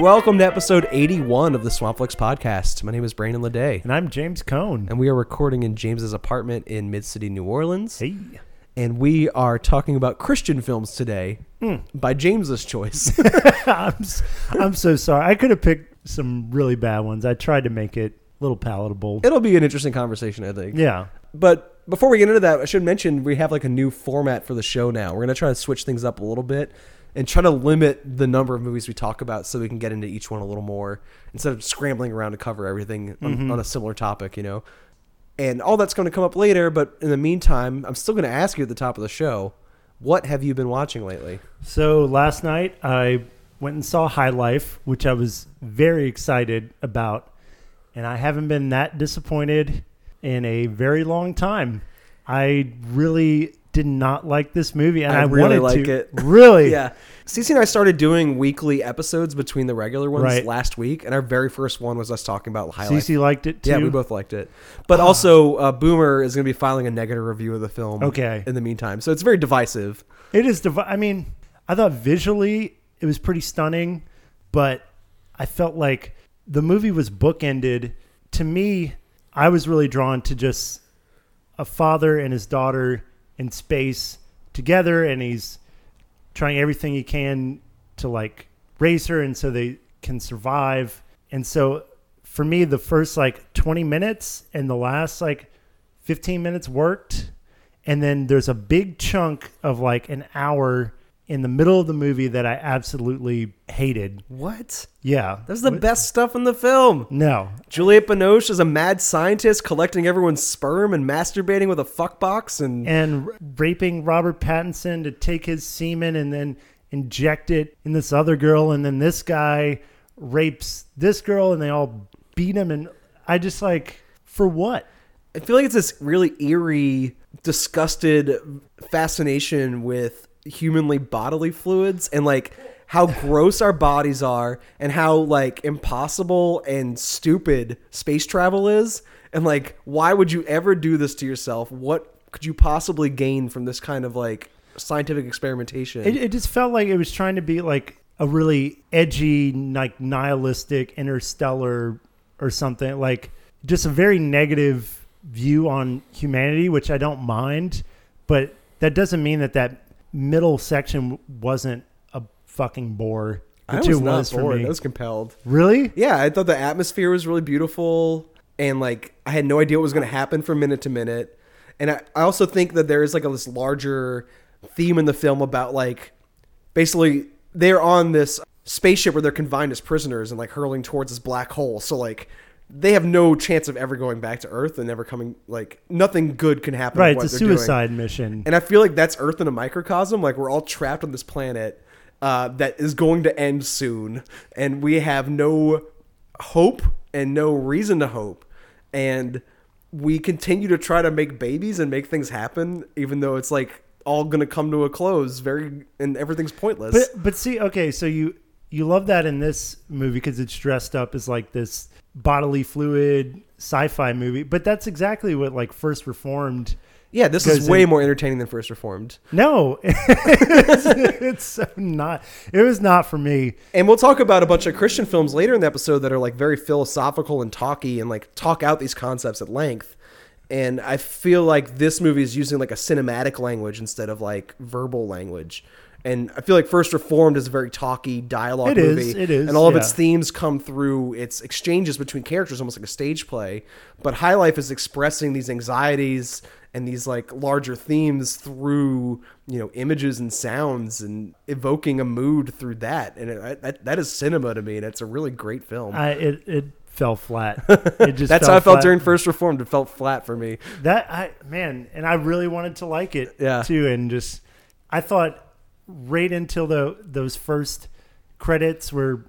welcome to episode 81 of the Swampflix podcast. My name is Brandon Leday, And I'm James Cohn. and we are recording in James's apartment in Mid City, New Orleans. Hey. And we are talking about Christian films today hmm. by James's choice. I'm, s- I'm so sorry. I could have picked some really bad ones. I tried to make it a little palatable. It'll be an interesting conversation, I think. Yeah. But before we get into that, I should mention we have like a new format for the show now. We're going to try to switch things up a little bit and try to limit the number of movies we talk about so we can get into each one a little more instead of scrambling around to cover everything on, mm-hmm. on a similar topic, you know. And all that's going to come up later, but in the meantime, I'm still going to ask you at the top of the show, what have you been watching lately? So last night I went and saw High Life, which I was very excited about. And I haven't been that disappointed in a very long time. I really did not like this movie, and I I, really wanted like to. it. Really? Yeah. Cece and I started doing weekly episodes between the regular ones Right. last week, and our very first one was us talking about High Life. Cece liked it too. Yeah, we both liked it. But also, uh, Boomer is going to be filing a negative review of the film. Okay. In the meantime, so it's very divisive. It is. Divi- I mean, I thought visually it was pretty stunning, but I felt like the movie was bookended. To me, I was really drawn to just a father and his daughter in space together, and he's trying everything he can to like raise her, and so they can survive. And so, for me, the first like 20 minutes and the last like 15 minutes worked and then there's a big chunk of like an hour in the middle of the movie that I absolutely hated. What? Yeah, That was the What- best stuff in the film. No, Juliette Binoche is a mad scientist collecting everyone's sperm and masturbating with a fuck box, and and raping Robert Pattinson to take his semen and then inject it in this other girl, and then this guy rapes this girl, and they all beat him, and I just like for what? I feel like it's this really eerie, disgusted fascination with humanly bodily fluids and like how gross our bodies are and how like impossible and stupid space travel is. And like why would you ever do this to yourself? What could you possibly gain from this kind of like scientific experimentation? It, it just felt like it was trying to be like a really edgy, like nihilistic interstellar or something. Like just a very negative view on humanity, which I don't mind, but that doesn't mean that that middle section wasn't a fucking bore. I Which was was for bored. me. I was compelled. really? Yeah, I thought the atmosphere was really beautiful, and like I had no idea what was going to happen from minute to minute. And I, I also think that there is like a, this larger theme in the film about like basically they're on this spaceship where they're confined as prisoners and like hurling towards this black hole. So like they have no chance of ever going back to Earth and never coming. Like nothing good can happen. Right. It's a they're doing. suicide mission. And I feel like that's Earth in a microcosm. Like we're all trapped on this planet uh, that is going to end soon, and we have no hope and no reason to hope. And we continue to try to make babies and make things happen, even though it's like all going to come to a close. Very and everything's pointless. But but see, okay, so you you love that in this movie because it's dressed up as like this bodily fluid sci-fi movie, but that's exactly what like First Reformed. yeah, this is way in- more entertaining than First Reformed. No, it's, it's so not. It was not for me. And we'll talk about a bunch of Christian films later in the episode that are like very philosophical and talky and like talk out these concepts at length. And I feel like this movie is using like a cinematic language instead of like verbal language. And I feel like First Reformed is a very talky dialogue It is, movie. it is, And all of its themes come through its exchanges between characters, almost like a stage play. But High Life is expressing these anxieties and these like larger themes through you know images and sounds and evoking a mood through that and it, that, that is cinema to me and it's a really great film I it it fell flat. It just that's how i felt flat. during first reformed it felt flat for me that. I man, and I really wanted to like it Yeah. too, and just I thought right until the those first credits where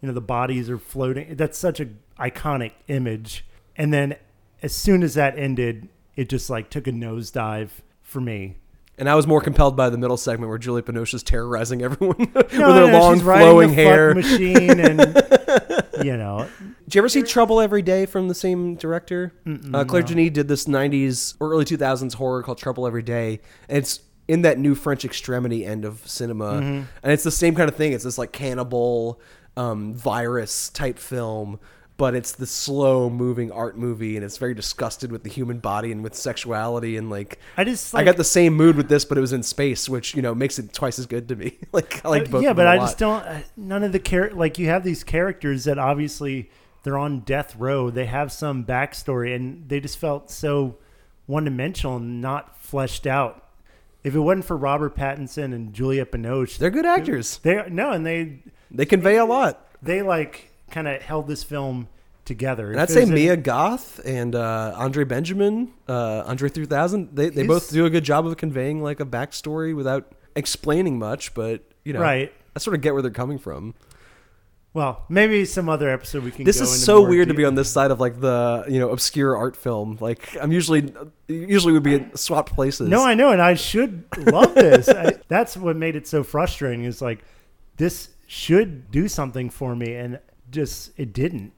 you know the bodies are floating. That's such a iconic image, and then as soon as that ended, it just like took a nosedive for me. and i was more compelled by the middle segment where julie binoche is terrorizing everyone with her no, long flowing hair machine, and you know, Did you ever see Trouble Every Day from the same director? Uh, Claire no. Denis did this 90s or early 2000s horror called Trouble Every Day. And it's in that new French extremity end of cinema. Mm-hmm. And it's the same kind of thing. It's this like cannibal um, virus type film, but it's the slow moving art movie, and it's very disgusted with the human body and with sexuality, and like I just I got the same mood with this, but it was in space, which you know makes it twice as good to me. like I like Uh, both. yeah, but I lot. just don't. uh, None of the char- like you have these characters that obviously they're on death row. They have some backstory, and they just felt so one dimensional and not fleshed out. If it wasn't for Robert Pattinson and Juliette Binoche, They're good actors. they no, and they They convey a lot. they like kind of held this film together. And I'd say in- Mia Goth and uh, Andre Benjamin, uh, Andre 3000, they, they both do a good job of conveying like a backstory without explaining much, but you know, right. I sort of get where they're coming from. Well, maybe some other episode we can. This is so weird to be on this side of like the you know obscure art film. Like I'm usually usually would be swapped places. No, I know, and I should love this. I, that's what made it so frustrating. Is like this should do something for me, and just it didn't.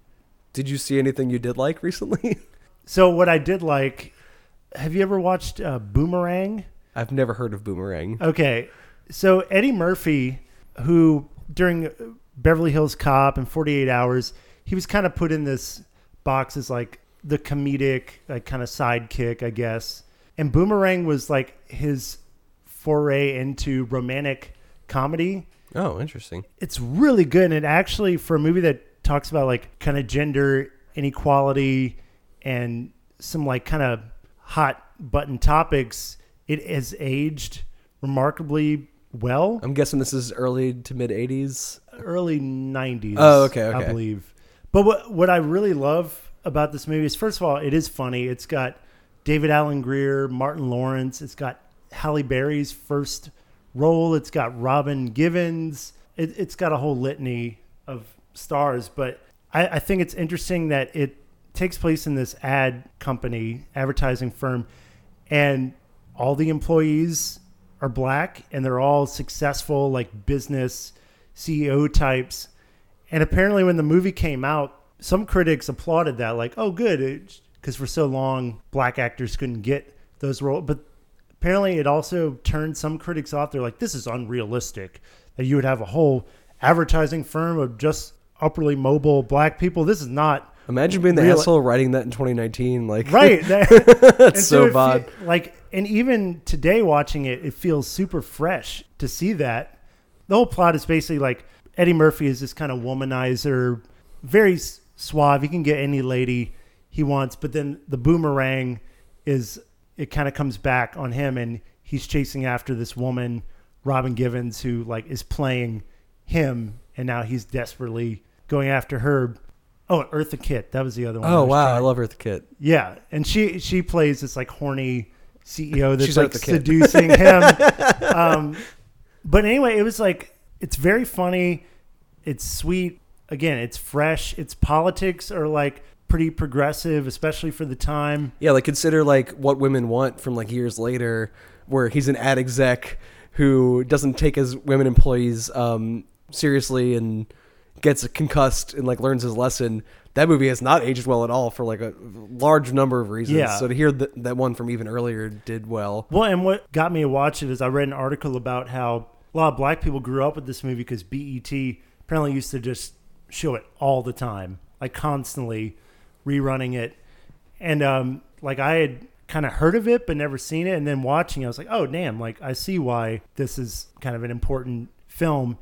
Did you see anything you did like recently? So what I did like, have you ever watched uh, Boomerang? I've never heard of Boomerang. Okay, so Eddie Murphy, who during Beverly Hills Cop and 48 Hours, he was kind of put in this box as like the comedic, like kind of sidekick, I guess. And Boomerang was like his foray into romantic comedy. Oh, interesting. It's really good, and it actually for a movie that talks about like kind of gender inequality and some like kind of hot button topics, it has aged remarkably well. I'm guessing this is early to mid 80s. Early '90s. Oh, okay, I believe. But what what I really love about this movie is first of all, it is funny. It's got David Alan Grier, Martin Lawrence. It's got Halle Berry's first role. It's got Robin Givens. It, it's got a whole litany of stars. But I, I think it's interesting that it takes place in this ad company, advertising firm, and all the employees are black and they're all successful, like business CEO types. And apparently, when the movie came out, some critics applauded that, like, oh, good, because for so long, black actors couldn't get those roles. But apparently, it also turned some critics off. They're like, this is unrealistic that you would have a whole advertising firm of just upperly mobile black people. This is not Imagine being the Real- asshole writing that in 2019. Like, right. That- that's so fe- bad. like, and even today watching it, it feels super fresh to see that. The whole plot is basically like Eddie Murphy is this kind of womanizer, very suave. He can get any lady he wants, but then the boomerang is it kind of comes back on him, and he's chasing after this woman, Robin Givens, who like is playing him, and now he's desperately going after her. Oh, Eartha Kitt, that was the other one. I Oh was wow, trying- I love Eartha Kitt. yeah, and she she plays this like horny CEO that's She's like seducing him. um, but anyway, it was like it's very funny. It's sweet. Again, it's fresh. Its politics are like pretty progressive, especially for the time. Yeah, like consider like what women want from like years later, where he's an ad exec who doesn't take his women employees um, seriously and gets concussed and like learns his lesson. That movie has not aged well at all for like a large number of reasons. Yeah. So to hear that that one from even earlier did well. Well, and what got me to watch it is I read an article about how a lot of black people grew up with this movie because BET apparently used to just show it all the time, like constantly rerunning it. And um, like I had kind of heard of it but never seen it, and then watching, it, I was like, oh damn! Like I see why this is kind of an important film.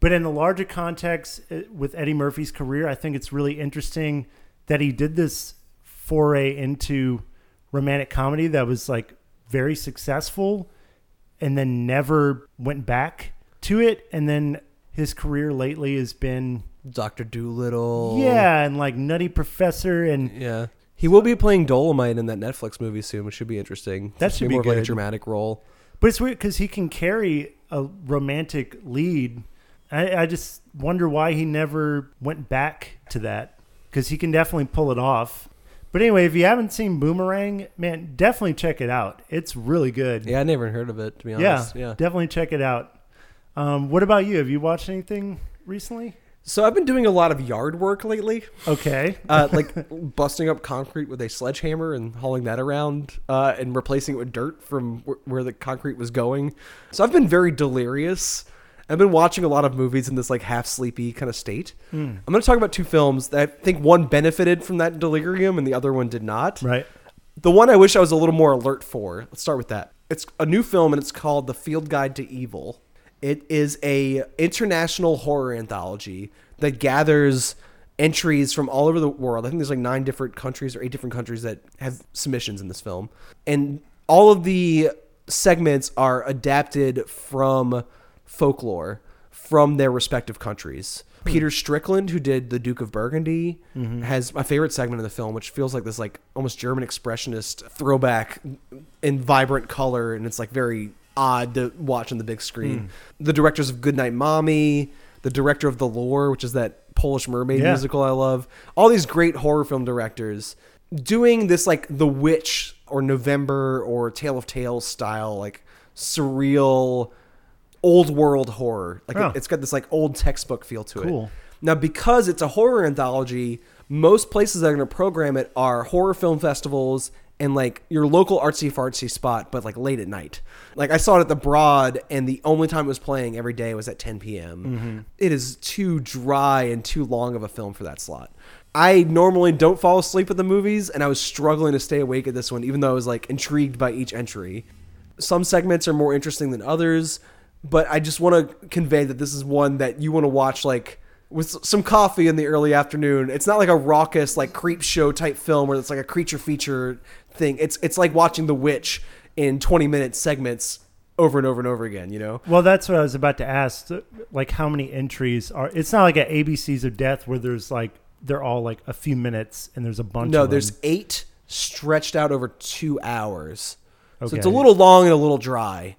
But in the larger context, uh, with Eddie Murphy's career, I think it's really interesting that he did this foray into romantic comedy that was like very successful and then never went back to it. And then his career lately has been, Doctor Dolittle. yeah, and like Nutty Professor. And Yeah. He will be playing Dolomite in that Netflix movie soon, which should be interesting. That should be more of like a dramatic role. But it's weird because he can carry a romantic lead. I, I just wonder why he never went back to that because he can definitely pull it off. But anyway, if you haven't seen Boomerang, man, definitely check it out. It's really good. Yeah, I never heard of it to be yeah, honest. Yeah. definitely check it out. Um, what about you? Have you watched anything recently? So I've been doing a lot of yard work lately. Okay. uh, like busting up concrete with a sledgehammer and hauling that around uh, and replacing it with dirt from wh- where the concrete was going. So I've been very delirious. I've been watching a lot of movies in this like half sleepy kind of state. Hmm. I'm going to talk about two films that I think one benefited from that delirium and the other one did not. Right. The one I wish I was a little more alert for. Let's start with that. It's a new film and it's called The Field Guide to Evil. It is a international horror anthology that gathers entries from all over the world. I think there's like nine different countries or eight different countries that have submissions in this film. And all of the segments are adapted from folklore from their respective countries. Hmm. Peter Strickland, who did The Duke of Burgundy, mm-hmm. has my favorite segment of the film, which feels like this like almost German expressionist throwback in vibrant color, and it's like very odd to watch on the big screen. Hmm. The directors of Goodnight Mommy, the director of The Lure, which is that Polish mermaid Yeah. musical I love, all these great horror film directors doing this like The Witch or November or Tale of Tales style, like surreal old world horror. Like Oh. it, it's got this like old textbook feel to it. Cool. Now, because it's a horror anthology, most places that are going to program it are horror film festivals and like your local artsy fartsy spot, but like late at night. Like I saw it at the Broad, and the only time it was playing every day was at 10 p.m. Mm-hmm. It is too dry and too long of a film for that slot. I normally don't fall asleep at the movies, and I was struggling to stay awake at this one, even though I was like intrigued by each entry. Some segments are more interesting than others, but I just want to convey that this is one that you want to watch like with some coffee in the early afternoon. It's not like a raucous like creep show type film where it's like a creature feature thing. It's it's like watching The Witch in 20 minute segments over and over and over again, you know. Well, that's what I was about to ask. Like, how many entries are? It's not like at ABCs of Death where there's like they're all like a few minutes and there's a bunch. No, there's eight stretched out over two hours. Okay. So it's a little long and a little dry,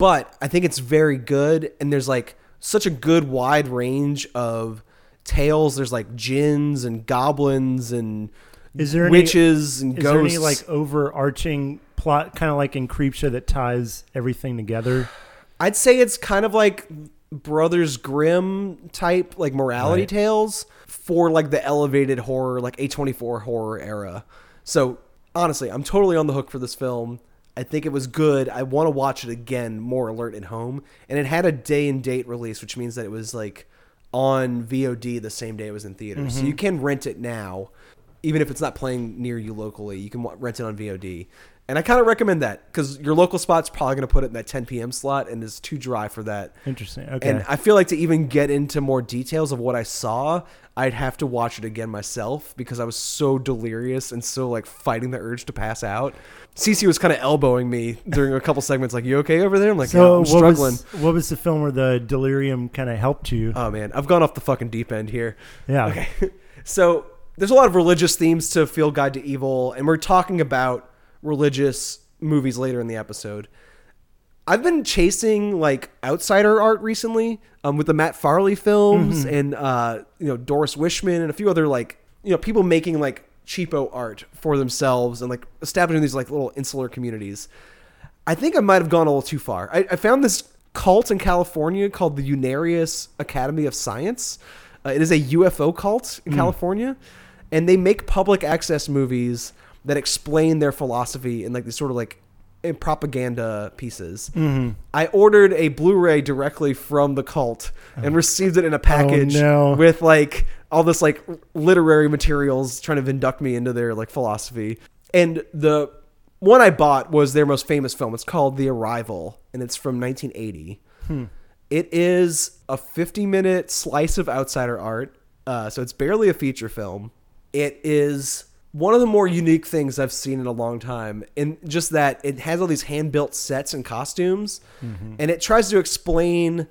but I think it's very good. And there's like such a good wide range of tales. There's like gins and goblins and Is there any- witches and Is ghosts. there any like overarching plot, kind of like in Creepshow, that ties everything together? I'd say it's kind of like Brothers Grimm type, like morality Right. tales for like the elevated horror, like A24 horror era. So honestly, I'm totally on the hook for this film. I think it was good. I want to watch it again, more alert at home. And it had a day and date release, which means that it was like on VOD the same day it was in theaters. So mm-hmm. you can rent it now, even if it's not playing near you locally. You can rent it on VOD. And I kind of recommend that because your local spot's probably going to put it in that 10 p.m. slot and is too dry for that. Interesting. Okay. And I feel like to even get into more details of what I saw, I'd have to watch it again myself because I was so delirious and so like fighting the urge to pass out. Cece was kind of elbowing me during a couple segments, like, "You okay over there?" I'm like, so "Yeah, I'm what struggling." was what was the film where the delirium kind of helped you? Oh man, I've gone off the fucking deep end here. yeah. Okay. So there's a lot of religious themes to Field Guide to Evil, and we're talking about religious movies later in the episode. I've been chasing like outsider art recently, um, with the Matt Farley films and uh, you know Doris Wishman and a few other like you know people making like cheapo art for themselves and like establishing these like little insular communities. I think I might have gone a little too far. I, I found this cult in California called the Unarius Academy of Science. Uh, it is a UFO cult in California, and they make public access movies that explain their philosophy in like these sort of like in propaganda pieces. Mm-hmm. I ordered a Blu-ray directly from the cult and received it in a oh, package no. with like all this like literary materials trying to induct me into their like philosophy. And the one I bought was their most famous film. It's called The Arrival, and it's from 1980. Hmm. It is a 50 minute slice of outsider art, uh, so it's barely a feature film. It is one of the more unique things I've seen in a long time, and just that it has all these hand built sets and costumes, mm-hmm. and it tries to explain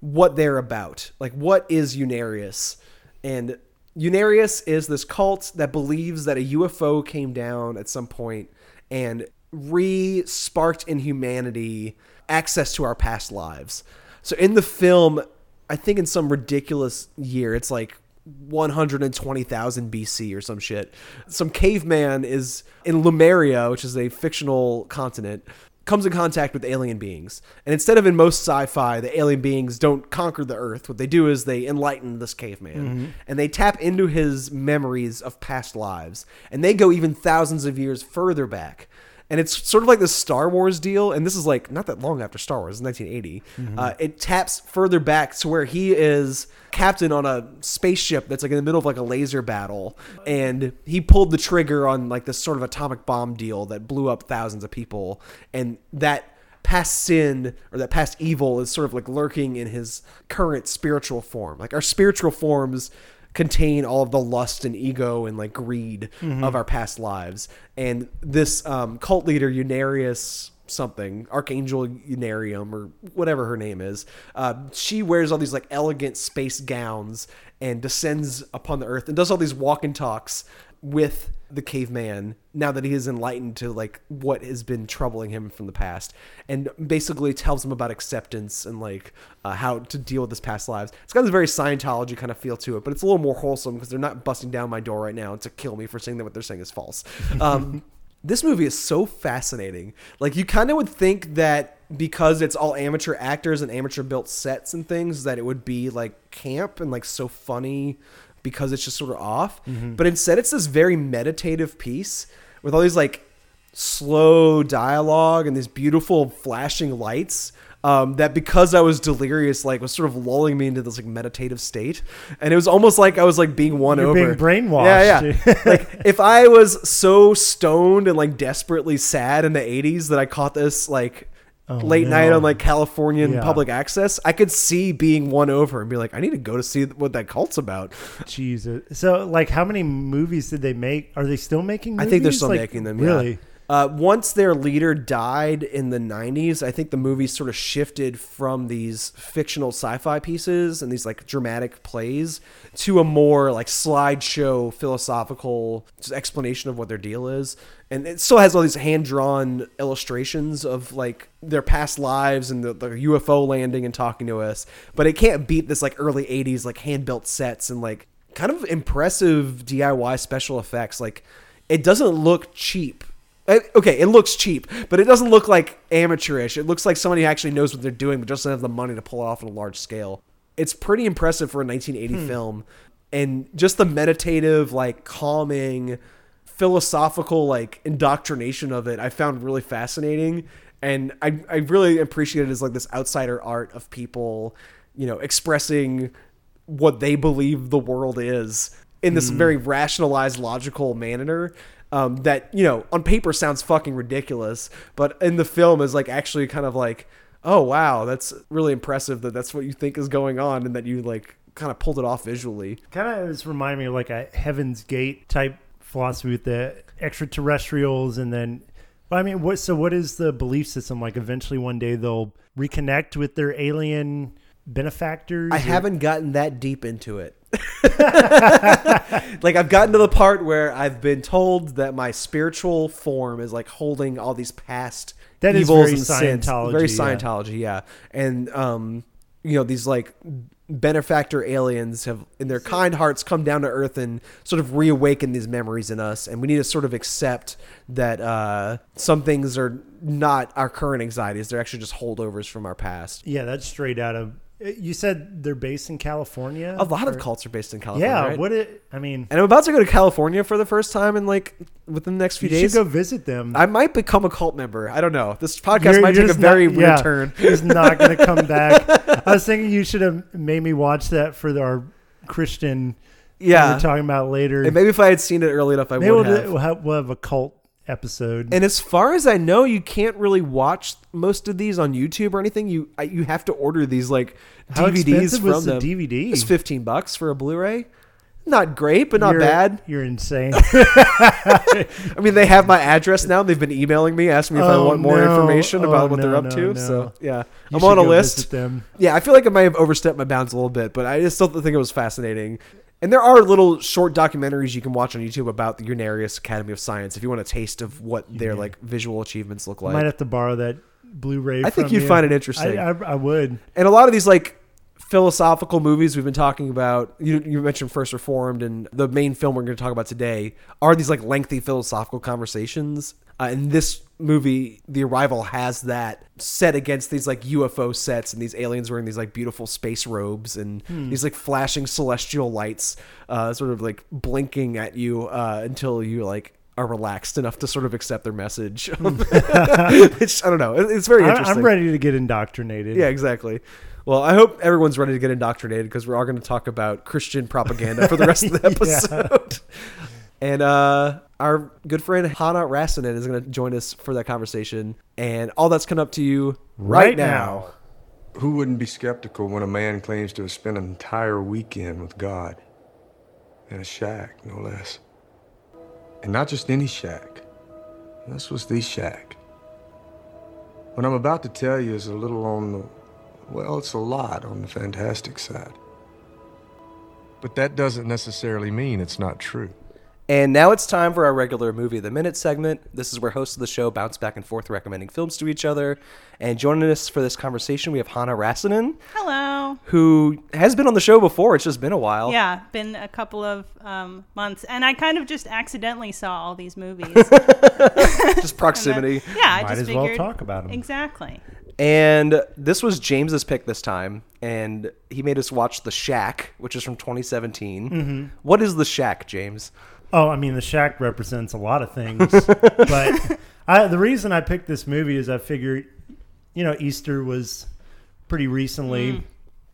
what they're about. Like, what is Unarius? And Unarius is this cult that believes that a UFO came down at some point and re sparked in humanity access to our past lives. So in the film, I think in some ridiculous year, it's like 120,000 BC or some shit. Some caveman is in Lemuria, which is a fictional continent, comes in contact with alien beings. And instead of in most sci-fi, the alien beings don't conquer the earth. What they do is they enlighten this caveman mm-hmm. and they tap into his memories of past lives. And they go even thousands of years further back. And it's sort of like the Star Wars deal. And this is like not that long after Star Wars, it's 1980. Uh, it taps further back to where he is captain on a spaceship that's like in the middle of like a laser battle, and he pulled the trigger on like this sort of atomic bomb deal that blew up thousands of people, and that past sin or that past evil is sort of like lurking in his current spiritual form. Like our spiritual forms contain all of the lust and ego and like greed of our past lives. And this um, cult leader, Unarius something, Archangel Unarium or whatever her name is, uh, she wears all these like elegant space gowns and descends upon the earth and does all these walk and talks with the caveman now that he is enlightened to like what has been troubling him from the past and basically tells him about acceptance and like uh, how to deal with his past lives. It's got this very scientology kind of feel to it but it's a little more wholesome because they're not busting down my door right now to kill me for saying that what they're saying is false. Um, this movie is so fascinating. Like you kind of would think that because it's all amateur actors and amateur built sets and things that it would be like camp and like so funny because it's just sort of off. But instead, it's this very meditative piece with all these like slow dialogue and these beautiful flashing lights. Um, that because I was delirious, like was sort of lulling me into this like meditative state, and it was almost like I was like being won You're over, being brainwashed, Yeah, yeah. like if I was so stoned and like desperately sad in the '80s that I caught this like Oh, late night on like Californian Yeah. public access, I could see being won over and be like, I need to go to see what that cult's about. Jesus. So, like, how many movies did they make? Are they still making? Movies? I think they're still Like, making them. Yeah. Uh, once their leader died in the 90s, I think the movie sort of shifted from these fictional sci-fi pieces and these like dramatic plays to a more like slideshow philosophical explanation of what their deal is. And it still has all these hand-drawn illustrations of like their past lives and the, the UFO landing and talking to us, but it can't beat this like early 80s like hand-built sets and like kind of impressive DIY special effects. Like it doesn't look cheap. Okay, it looks cheap, but it doesn't look like amateurish. It looks like somebody who actually knows what they're doing, but just doesn't have the money to pull it off on a large scale. It's pretty impressive for a 1980 hmm. film, and just the meditative, like calming, philosophical, like indoctrination of it, I found really fascinating, and I I really appreciate it as like this outsider art of people, you know, expressing what they believe the world is in this hmm. very rationalized, logical manner. Um, that you know on paper sounds fucking ridiculous, but in the film is like actually kind of like, oh wow, that's really impressive that that's what you think is going on, and that you like kind of pulled it off visually. Kind of is remind me of like a Heaven's Gate type philosophy with the extraterrestrials, and then. But I mean, what? So, what is the belief system like? Eventually, one day they'll reconnect with their alien benefactors. I or- haven't gotten that deep into it. like I've gotten to the part where I've been told that my spiritual form is like holding all these past That evils very and sins. Scientology, Very yeah. Scientology, yeah. And um, you know, these like benefactor aliens have in their kind hearts come down to earth and sort of reawaken these memories in us and we need to sort of accept that uh, some things are not our current anxieties they're actually just holdovers from our past Yeah, that's straight out of. You said they're based in California. a lot of cults are based in california Yeah. right? What it? I mean, And I'm about to go to California for the first time in like within the next few you days. should go visit them. I might become a cult member. I don't know. This podcast You're- might you're take a very not- weird yeah, turn. He's not going to come back. I was thinking you should have made me watch that for our Christian. Yeah. we're talking about later. And maybe if I had seen it early enough, I Maybe would we'll, have. do- we'll have we'll have a cult episode. And as far as I know, you can't really watch most of these on YouTube or anything. You I, you have to order these like How DVDs from was the them. DVD? It's fifteen bucks for a Blu-ray. Not great, but not You're- bad. You're insane. I mean, they have my address now. They've been emailing me, asking me if I Oh, want more no. information Oh, about what they're up no, to. no. So yeah, You I'm on a list. Yeah, I feel like I might have overstepped my bounds a little bit, but I just still think it was fascinating. And there are little short documentaries you can watch on YouTube about the Unarius Academy of Science if you want a taste of what their like visual achievements look like. might have to borrow that Blu-ray. I think you'd you. find it interesting. I, I, I would. and a lot of these like philosophical movies we've been talking about you, you mentioned first reformed and the main film we're going to talk about today are these like lengthy philosophical conversations uh, and this movie the arrival has that set against these like ufo sets and these aliens wearing these like beautiful space robes and these like flashing celestial lights uh, sort of like blinking at you uh, until you like are relaxed enough to sort of accept their message. it's, I don't know. It's very interesting. I'm ready to get indoctrinated. Yeah, exactly. Well, I hope everyone's ready to get indoctrinated because we're all going to talk about Christian propaganda for the rest of the episode. And uh, our good friend Hanna Räsänen is going to join us for that conversation. And all that's coming up to you right, Right now. now. Who wouldn't be skeptical when a man claims to have spent an entire weekend with God? In a shack, no less. And not just any shack. This was the shack. What I'm about to tell you is a little on the, well, it's a lot on the fantastic side. But that doesn't necessarily mean it's not true. And now it's time for our regular movie of the minute segment. This is where hosts of the show bounce back and forth recommending films to each other. And joining us for this conversation, we have Hanna Räsänen, Hello. who has been on the show before. It's just been a while. Yeah, been a couple of um, months, and I kind of just accidentally saw all these movies. Just proximity. yeah, I Might just as well figured talk about 'em. Exactly. And this was James's pick this time, and he made us watch The Shack, which is from 2017. Mm-hmm. What is The Shack, James? Oh, I mean, the shack represents a lot of things, but I, the reason I picked this movie is I figured, you know, Easter was pretty recently,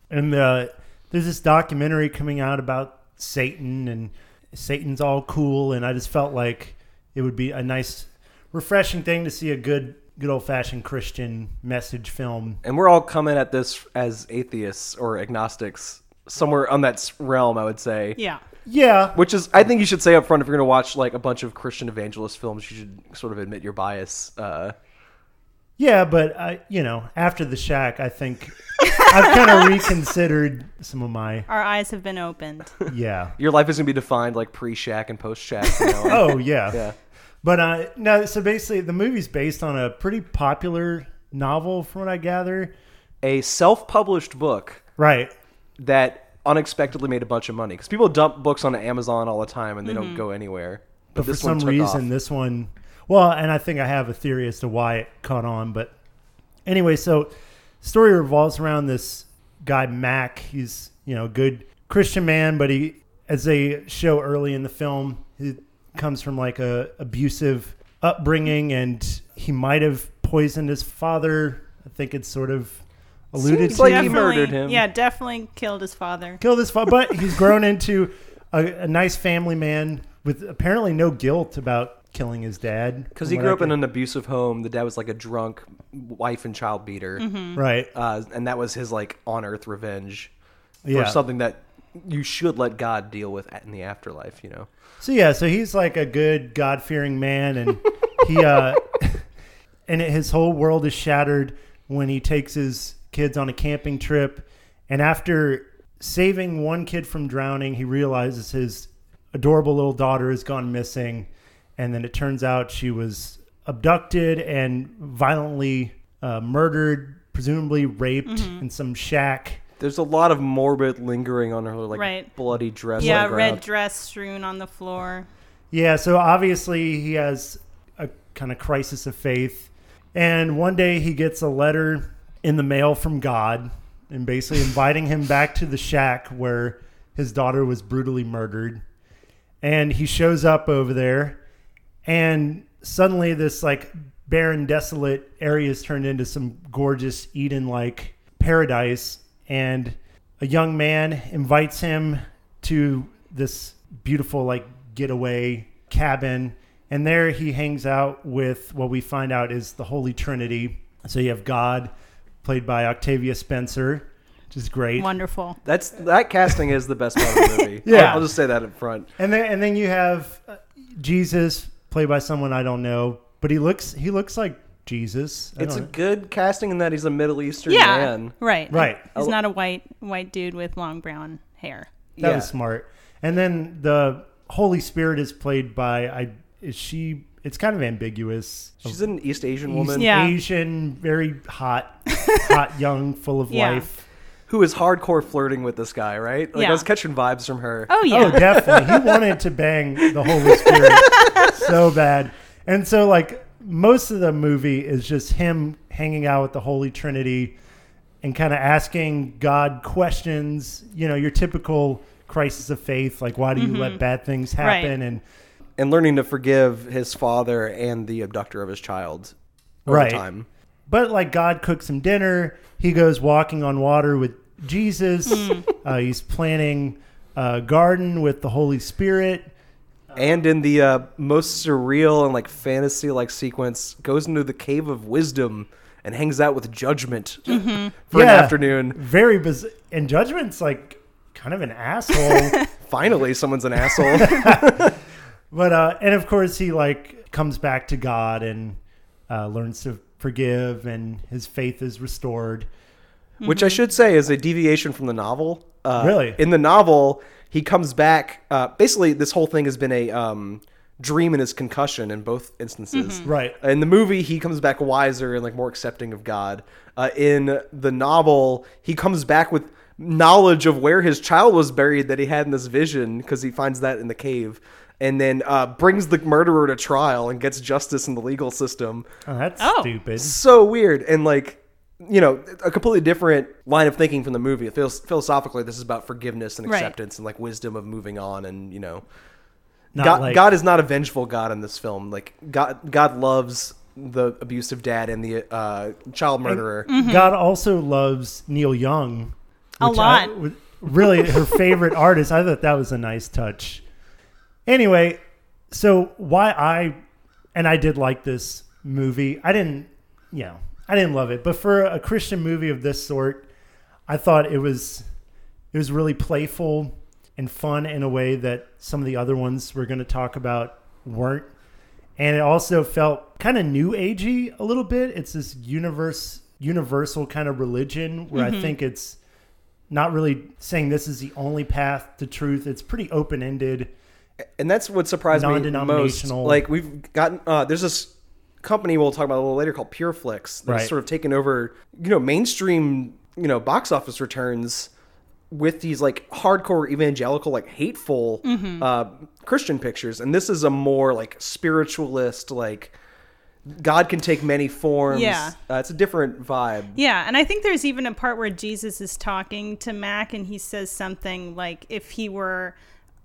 and uh, there's this documentary coming out about Satan, and Satan's all cool, and I just felt like it would be a nice, refreshing thing to see a good, good old fashioned Christian message film. And we're all coming at this as atheists or agnostics, somewhere on that realm, I would say. Yeah. Yeah, Which is, I think you should say up front if you're going to watch like a bunch of Christian evangelist films, you should sort of admit your bias. Uh, Yeah, but I, you know, after the shack, I think I've kind of reconsidered some of my Our eyes have been opened. yeah. your life is going to be defined like pre-Shack and post-Shack. You know? Oh yeah. yeah. But uh, no, so basically, the movie's based on a pretty popular novel, from what I gather. A self-published book Right. that unexpectedly made a bunch of money because people dump books on Amazon all the time and they don't mm-hmm. go anywhere. But for some reason, off. this one, well, and I think I have a theory as to why it caught on. But anyway, so story revolves around this guy Mac. He's you know a good Christian man, but he, as they show early in the film, he comes from like a abusive upbringing, and he might have poisoned his father. I think it's sort of alluded Seems to. like he murdered him. Yeah, definitely killed his father. killed his father, but he's grown into a, a nice family man with apparently no guilt about killing his dad. Because he grew up in an abusive home. The dad was like a drunk wife and child beater. right. Uh, and that was his like on earth revenge Yeah. for something that you should let God deal with in the afterlife, you know? So yeah, so he's like a good God fearing man, and he uh, and his whole world is shattered when he takes his kids on a camping trip, and after saving one kid from drowning, he realizes his adorable little daughter has gone missing, and then it turns out she was abducted and violently uh, murdered, presumably raped in some shack. There's a lot of morbid lingering on her like Right. bloody dress. Yeah, red dress strewn on the floor. Yeah, so obviously he has a kind of crisis of faith. And one day he gets a letter in the mail from God and basically inviting him back to the shack where his daughter was brutally murdered. And he shows up over there and suddenly this like barren desolate area is turned into some gorgeous Eden like paradise. And a young man invites him to this beautiful like getaway cabin. And there he hangs out with what we find out is the holy trinity. So you have god played by octavia spencer which is great Wonderful. That's that casting is the best part of the movie. Yeah. I'll, I'll just say that up front. and then and then you have uh, jesus played by someone i don't know but he looks he looks like jesus I It's a don't- good casting in that he's a Middle Eastern Yeah. man. Right. Right. He's not a white white dude with long brown hair. that yeah. was smart and then the holy spirit is played by i is she it's kind of ambiguous She's an East Asian East woman Yeah. Asian, very hot, hot, young, full of Yeah. life. who is hardcore flirting with this guy, right? Like I Yeah. was catching vibes from her. Oh yeah. Oh, definitely. He wanted to bang the Holy Spirit so bad. And so, like, most of the movie is just him hanging out with the Holy Trinity and kind of asking God questions, you know, your typical crisis of faith, like, why do you let mm-hmm. bad things happen? And and learning to forgive his father and the abductor of his child over Right. time. But like God cooks him dinner. He goes walking on water with Jesus. Uh, he's planting a garden with the Holy Spirit. and in the uh, most surreal and like fantasy like sequence goes into the cave of wisdom and hangs out with judgment for an afternoon Very bizarre. And Judgment's like kind of an asshole. finally someone's an asshole but uh, and of course he like comes back to God and uh, learns to forgive, and his faith is restored. which i should say is a deviation from the novel uh, Really? in the novel he comes back uh, basically this whole thing has been a um, dream in his concussion in both instances Right. In the movie, he comes back wiser and like more accepting of God. Uh, in the novel, he comes back with knowledge of where his child was buried that he had in this vision because he finds that in the cave, and then uh, brings the murderer to trial and gets justice in the legal system. Oh, that's Oh. stupid. So weird and like. You know, a completely different line of thinking from the movie. It feels philosophically, this is about forgiveness and Right. acceptance and like wisdom of moving on, and you know, Not God, like God is not a vengeful God in this film. Like God, God loves the abusive dad and the uh, child murderer. God also loves Neil Young A which I- lot. really, her favorite artist. I thought that was a nice touch. Anyway, so why I and I did like this movie. I didn't, you know, I didn't love it, but for a Christian movie of this sort, I thought it was it was really playful and fun in a way that some of the other ones we're going to talk about weren't. And it also felt kind of new agey a little bit. It's this universe universal kind of religion where I mm-hmm. think it's not really saying this is the only path to truth. It's pretty open ended. And that's what surprised me most. Like we've gotten uh, there's this company we'll talk about a little later called PureFlix that's Right. sort of taken over you know mainstream you know box office returns with these like hardcore evangelical like hateful Mm-hmm. uh, Christian pictures, and this is a more like spiritualist like. God can take many forms. Yeah. uh, it's a different vibe. Yeah, and I think there's even a part where Jesus is talking to Mac and he says something like if he were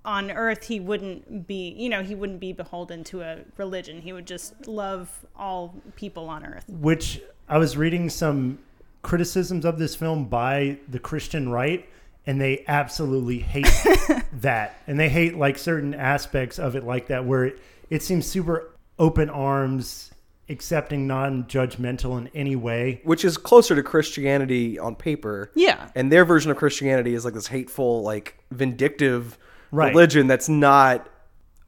on earth he wouldn't be, you know, he wouldn't be beholden to a religion. He would just love all people on earth. which I was reading some criticisms of this film by the Christian right, and they absolutely hate that. And they hate like certain aspects of it, like that, where it, it seems super open arms, accepting, non judgmental in any way. which is closer to Christianity on paper. Yeah. And their version of Christianity is like this hateful, like vindictive Right. religion that's not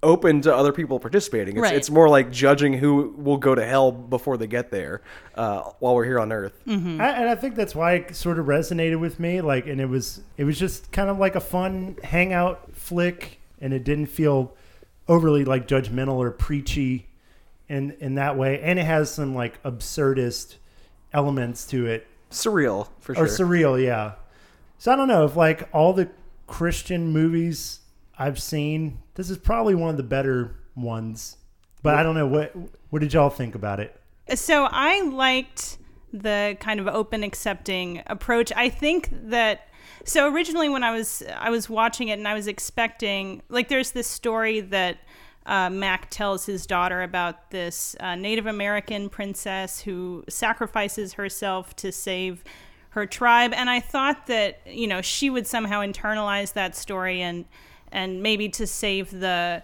open to other people participating. It's, Right. it's more like judging who will go to hell before they get there uh, while we're here on earth. I, and I think that's why it sort of resonated with me. Like, and it was it was just kind of like a fun hangout flick, and it didn't feel overly like judgmental or preachy in in that way. And it has some like absurdist elements to it, Surreal, for sure. or surreal, yeah. So I don't know if like all the Christian movies I've seen, this is probably one of the better ones. But I don't know what what did y'all think about it? So I liked the kind of open accepting approach. I think that so originally when I was I was watching it and I was expecting like there's this story that uh, Mac tells his daughter about this uh, Native American princess who sacrifices herself to save her tribe, and I thought that you know she would somehow internalize that story and and maybe to save the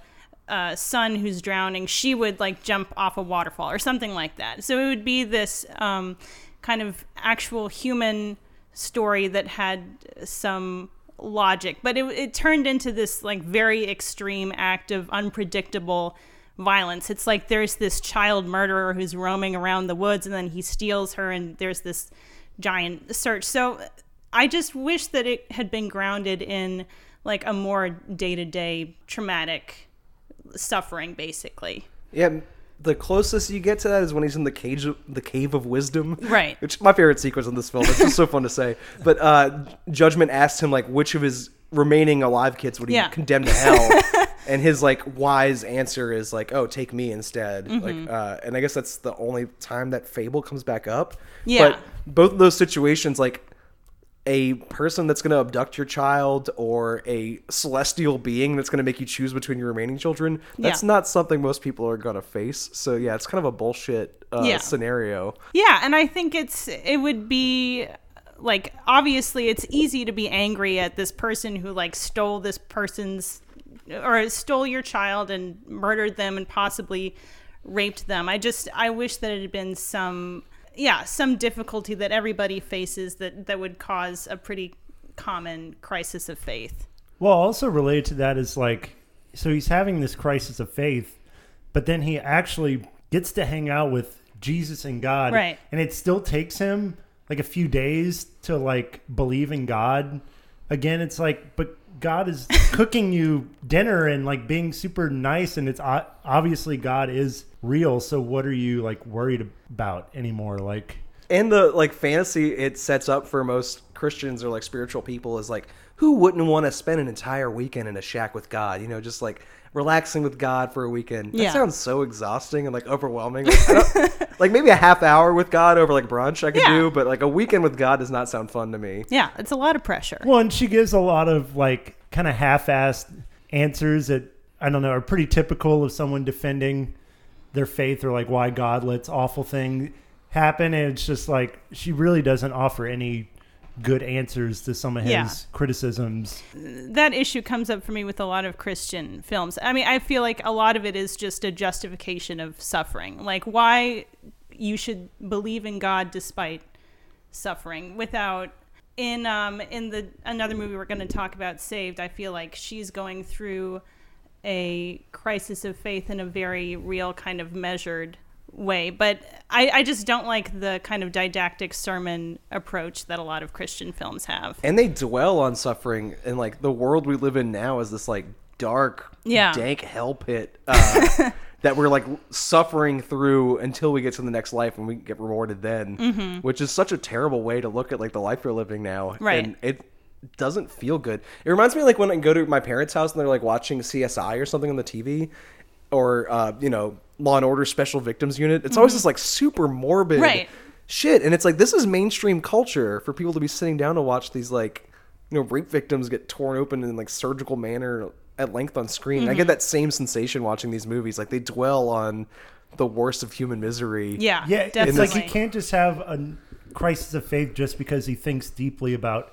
uh, son who's drowning, she would like jump off a waterfall or something like that. So it would be this um, kind of actual human story that had some logic, but it, it turned into this like very extreme act of unpredictable violence. It's like there's this child murderer who's roaming around the woods and then he steals her, and there's this giant search. So I just wish that it had been grounded in like a more day to day traumatic suffering, basically. Yeah, the closest you get to that is when he's in the cage, the cave of wisdom. Right. Which my favorite sequence in this film. It's just so fun to say. But uh, Judgment asks him like which of his remaining alive kids would he Yeah. condemn to hell, and his like wise answer is like, "Oh, take me instead." Mm-hmm. Like, uh, and I guess that's the only time that fable comes back up. Yeah. But both of those situations, like a person that's going to abduct your child or a celestial being that's going to make you choose between your remaining children. That's Yeah. not something most people are going to face. So yeah, it's kind of a bullshit uh, Yeah. scenario. Yeah, and I think it's it would be like obviously it's easy to be angry at this person who like stole this person's or stole your child and murdered them and possibly raped them. I just I wish that it had been some yeah, some difficulty that everybody faces that that would cause a pretty common crisis of faith. Well, also related to that is like, so he's having this crisis of faith, but then he actually gets to hang out with Jesus and God. Right. And it still takes him like a few days to like believe in God. Again, it's like, but God is cooking you dinner and like being super nice. And it's obviously God is real. So what are you like worried about anymore? Like, And the like fantasy it sets up for most Christians or like spiritual people is like who wouldn't want to spend an entire weekend in a shack with God? You know, just like relaxing with God for a weekend. That Yeah. sounds so exhausting and like overwhelming. Like, like, maybe a half hour with God over like brunch I could Yeah. do, but like a weekend with God does not sound fun to me. Yeah, it's a lot of pressure. Well, and she gives a lot of like kind of half-assed answers that I don't know are pretty typical of someone defending their faith or like why God lets awful thing happen. And it's just like she really doesn't offer any good answers to some of his Yeah. criticisms. that issue comes up for me with a lot of Christian films. I mean, I feel like a lot of it is just a justification of suffering. Like why you should believe in God despite suffering without in um in the another movie we're going to talk about saved i feel like she's going through a crisis of faith in a very real kind of measured way but I, I just don't like the kind of didactic sermon approach that a lot of christian films have And they dwell on suffering and like the world we live in now is this like dark, Yeah. dank hell pit uh, that we're like suffering through until we get to the next life and we get rewarded then, which is such a terrible way to look at like the life we're living now. Right. And it doesn't feel good. It reminds me like when I go to my parents' house and they're like watching CSI or something on the TV or, uh, you know, Law and Order Special Victims Unit. It's always mm-hmm. this like super morbid Right. shit. And it's like, this is mainstream culture for people to be sitting down to watch these like, you know, rape victims get torn open in like surgical manner at length on screen. I get mm-hmm. that same sensation watching these movies. Like they dwell on the worst of human misery. yeah Yeah, definitely it's like he can't just have a crisis of faith just because he thinks deeply about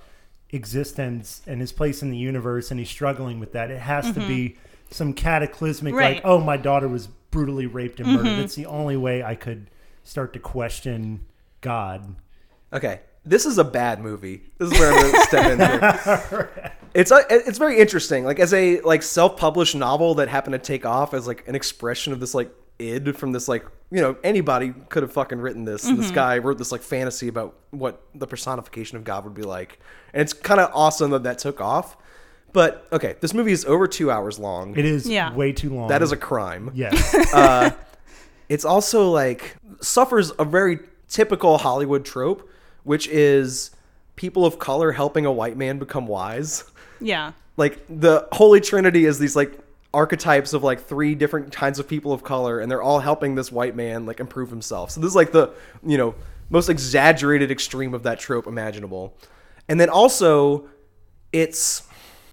existence and his place in the universe and he's struggling with that. It has to mm-hmm. be some cataclysmic, Right. like, oh, my daughter was brutally raped and murdered. Mm-hmm. It's the only way I could start to question God. Okay, this is a bad movie. This is where I'm going to step into. It's uh, a, it's very interesting. Like as a like self-published novel that happened to take off as like an expression of this like id from this like you know anybody could have fucking written this. And this mm-hmm. guy wrote this like fantasy about what the personification of God would be like, and it's kind of awesome that that took off. But okay, this movie is over two hours long. It is Yeah. way too long. that is a crime. yes. Uh, it's also like suffers a very typical Hollywood trope, which is people of color helping a white man become wise. yeah Like the Holy Trinity is these like archetypes of like three different kinds of people of color, and they're all helping this white man like improve himself. So this is like the you know most exaggerated extreme of that trope imaginable. And then also, it's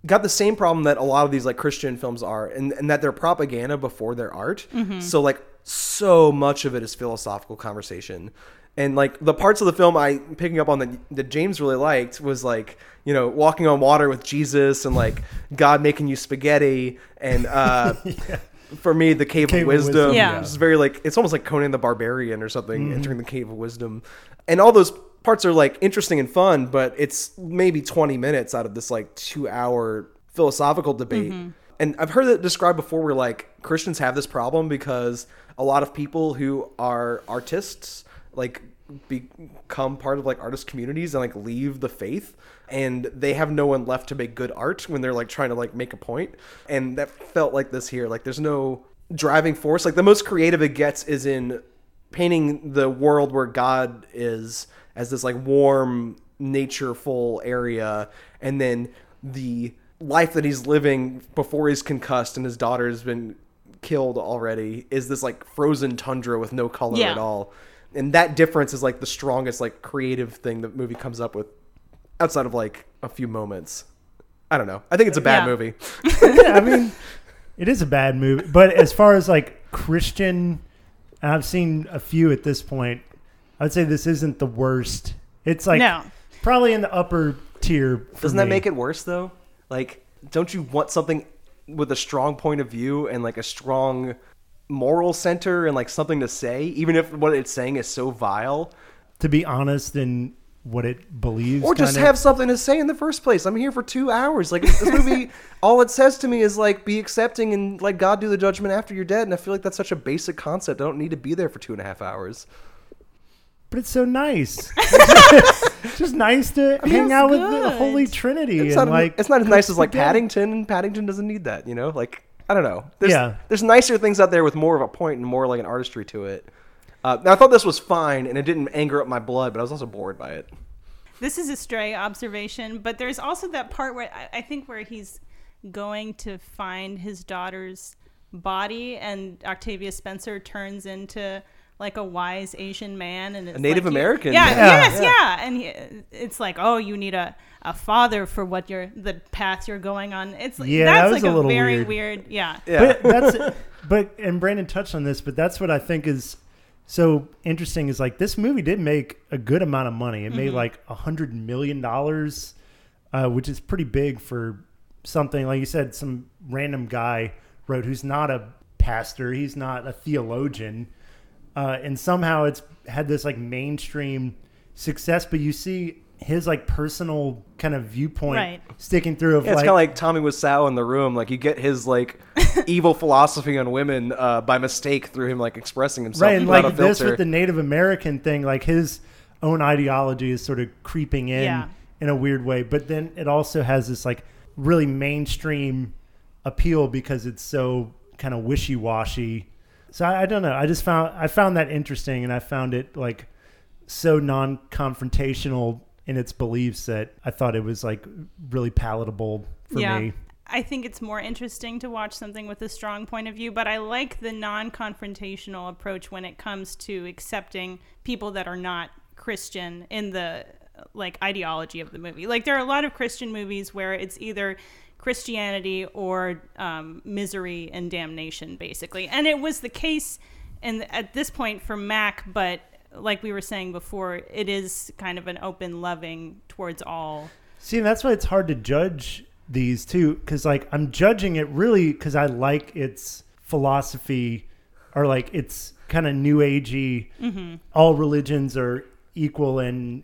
got the same problem that a lot of these like Christian films are, and, and that they're propaganda before their art. So like so much of it is philosophical conversation. And like the parts of the film I picking up on that that James really liked was like you know walking on water with Jesus and like God making you spaghetti and uh, for me the cave, Cave of of wisdom. Wisdom, Yeah. It's very like it's almost like Conan the Barbarian or something entering the cave of wisdom, and all those parts are like interesting and fun, but it's maybe twenty minutes out of this like two hour philosophical debate. Mm-hmm. And I've heard it described before where like Christians have this problem because a lot of people who are artists like become part of like artist communities and like leave the faith and they have no one left to make good art when they're like trying to like make a point. And that felt like this here like there's no driving force. Like the most creative it gets is in painting the world where god is as this like warm natureful area and then the life that he's living before he's concussed and his daughter has been killed already is this like frozen tundra with no color Yeah. at all and that difference is like the strongest like creative thing the movie comes up with outside of like a few moments. I don't know. I think it's a bad Yeah. movie. yeah, I mean, it is a bad movie. But as far as like Christian, and I've seen a few at this point. I'd say this isn't the worst. It's like No. probably in the upper tier. for Doesn't that me. make it worse though? Like, don't you want something with a strong point of view and like a strong moral center and like something to say, even if what it's saying is so vile? to be honest in what it believes? Or just kinda? have something to say in the first place. I'm here for two hours. Like this movie, all it says to me is like be accepting and let God do the judgment after you're dead. And I feel like that's such a basic concept. I don't need to be there for two and a half hours. But it's so nice. It's just nice to hang Feels out with the. Holy Trinity It's and not, like it's not as nice as like. Paddington. and Paddington doesn't need that, you know. Like I don't know. There's, Yeah. There's nicer things out there with more of a point and more like an artistry to it. Uh, now I thought this was fine and it didn't anger up my blood, but I was also bored by it. This is a stray observation, but there's also that part where I, I think where he's going to find his daughter's body, and Octavia Spencer turns into like a wise Asian man and it's Native like you- American Yeah, man. yes, Yeah. yeah, and he, it's like, oh, you need a, a father for what you're the path you're going on. It's like Yeah, that that's was like a a, little very weird. weird. yeah. Yeah. But that's but and Brandon touched on this, but that's what I think is so interesting is like this movie did make a good amount of money. It Mm-hmm. made like a hundred million dollars, uh, which is pretty big for something like you said. Some random guy wrote who's not a pastor, he's not a theologian, uh, and somehow it's had this like mainstream success. But you see his like personal kind of viewpoint Right. sticking through. Of Yeah, it's like, kind of like Tommy Wiseau in the room. Like you get his like evil philosophy on women uh, by mistake through him like expressing himself right and like a this with the native american thing like his own ideology is sort of creeping in Yeah. in a weird way but then it also has this like really mainstream appeal because it's so kind of wishy-washy so I, I don't know i just found i found that interesting and i found it like so non-confrontational in its beliefs that i thought it was like really palatable for yeah. me I think it's more interesting to watch something with a strong point of view, but I like the non confrontational approach when it comes to accepting people that are not Christian in the like ideology of the movie. Like there are a lot of Christian movies where it's either Christianity or um, misery and damnation, basically. And it was the case and at this point for Mac, but like we were saying before, it is kind of an open loving towards all. See, and that's why it's hard to judge these two because, like, I'm judging it really because I like its philosophy or like its kind of new agey. All religions are equal and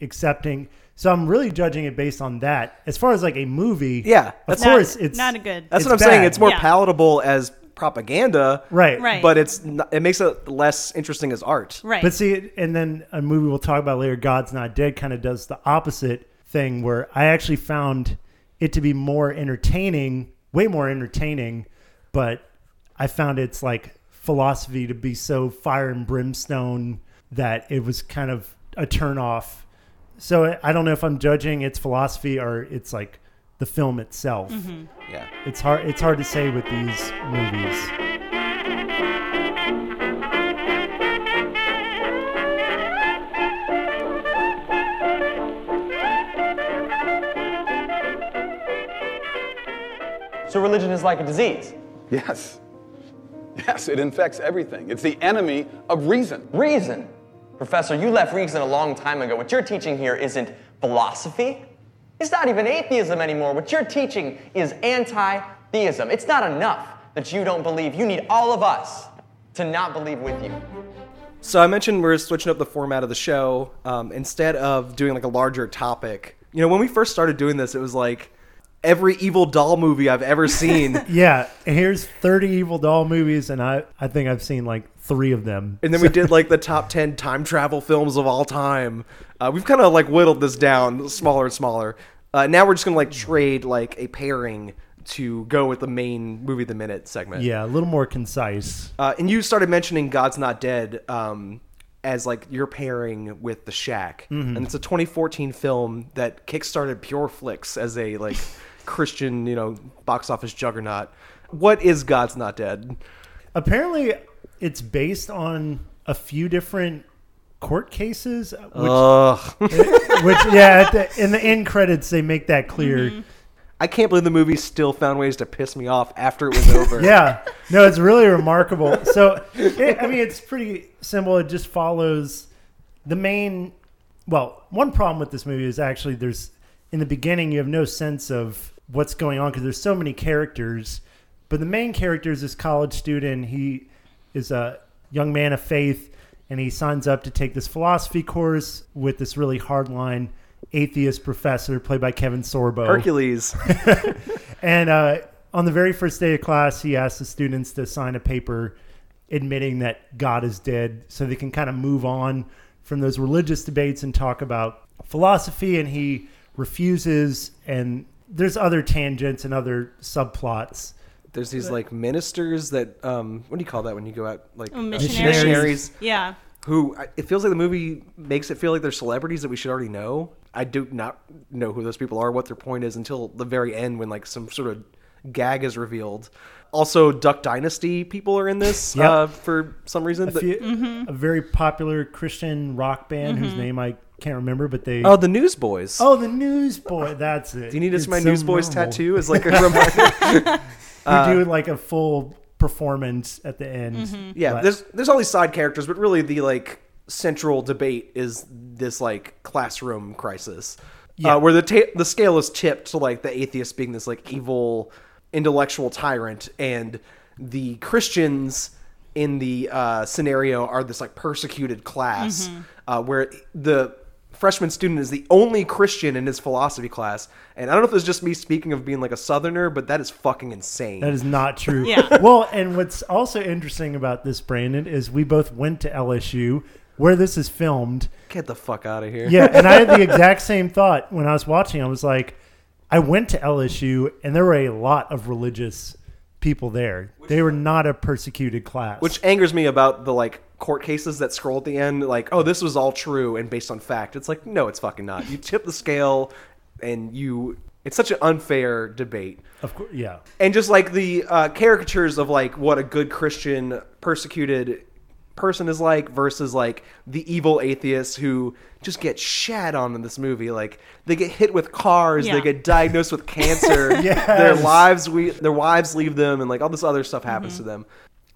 accepting. So I'm really judging it based on that. As far as like a movie, Yeah, of that's- course, it's not a good. That's what I'm saying. It's more Yeah. palatable as propaganda, right, Right. But it's not, it makes it less interesting as art. right. But see, and then a movie we'll talk about later, God's Not Dead, kind of does the opposite thing where I actually found it to be more entertaining, way more entertaining, but I found its like philosophy to be so fire and brimstone that it was kind of a turn off. So I- I don't know if I'm judging its philosophy or it's like the film itself. Mm-hmm. Yeah. It's hard it's hard to say with these movies. So religion is like a disease. Yes. Yes, it infects everything. It's the enemy of reason. Reason. Professor, you left reason a long time ago. What you're teaching here isn't philosophy. It's not even atheism anymore. What you're teaching is anti theism. It's not enough that you don't believe. You need all of us to not believe with you. So I mentioned we're switching up the format of the show. Um, instead of doing like a larger topic, you know, when we first started doing this, it was like every evil doll movie I've ever seen. Yeah, here's 30 Evil Doll movies and I I think I've seen like 3 of them. And then we did like the top 10 time travel films of all time. Uh, we've kind of like whittled this down smaller and smaller. Uh, now we're just going to like trade like a pairing to go with the main movie of the minute segment. Yeah, a little more concise. Uh, and you started mentioning God's Not Dead um, as like your pairing with The Shack. Mm-hmm. And it's a 2014 film that kickstarted Pure Flix as a like Christian, you know, box office juggernaut. What is God's Not Dead? Apparently, it's based on a few different court cases, which, Ugh. which yeah, at the, in the end credits they make that clear. Mm-hmm. I can't believe the movie still found ways to piss me off after it was over. Yeah, no, it's really remarkable. So, it, I mean, it's pretty simple. It just follows the main. Well, one problem with this movie is actually there's in the beginning you have no sense of what's going on because there's so many characters, but the main character is this college student. He is a young man of faith, and he signs up to take this philosophy course with this really hardline atheist professor played by Kevin Sorbo. Hercules. And uh, on the very first day of class, he asks the students to sign a paper admitting that God is dead so they can kind of move on from those religious debates and talk about philosophy. And he refuses. And there's other tangents and other subplots. There's these like ministers that um what do you call that when you go out like Oh, uh, missionaries. missionaries Yeah. who it feels like the movie makes it feel like they're celebrities that we should already know. I do not know who those people are, what their point is until the very end when like some sort of gag is revealed. Also, Duck Dynasty people are in this Yep. uh, for some reason. A, The- few, Mm-hmm. a very popular Christian rock band whose name I can't remember, but they. oh, the Newsboys. Oh, the Newsboy. That's it. do you need this It's my so Newsboys memorable. tattoo as like a reminder? We do like a full performance at the end. Mm-hmm. Yeah, But- there's there's all these side characters, but really the like central debate is this like classroom crisis, Yeah. uh, where the ta- the scale is tipped to like the atheist being this like evil intellectual tyrant, and the Christians in the uh, scenario are this like persecuted class, Mm-hmm. uh, where the freshman student is the only Christian in his philosophy class, and I don't know if it's just me speaking of being like a Southerner, but that is fucking insane. That is not true. Yeah. Well, and what's also interesting about this, Brandon, is we both went to LSU where this is filmed. Get the fuck out of here. Yeah, and I had the exact same thought when I was watching. I was like, I went to LSU and there were a lot of religious people there. They were not a persecuted class. Which angers me about the like court cases that scroll at the end, like, oh, this was all true and based on fact. It's like, no, it's fucking not. You tip the scale, and you. It's such an unfair debate, of course, yeah. and just like the uh, caricatures of like what a good Christian persecuted person is like versus like the evil atheists who just get shat on in this movie. Like they get hit with cars, Yeah. they get diagnosed with cancer, Yes. their lives we their wives leave them, and like all this other stuff happens to mm-hmm. them.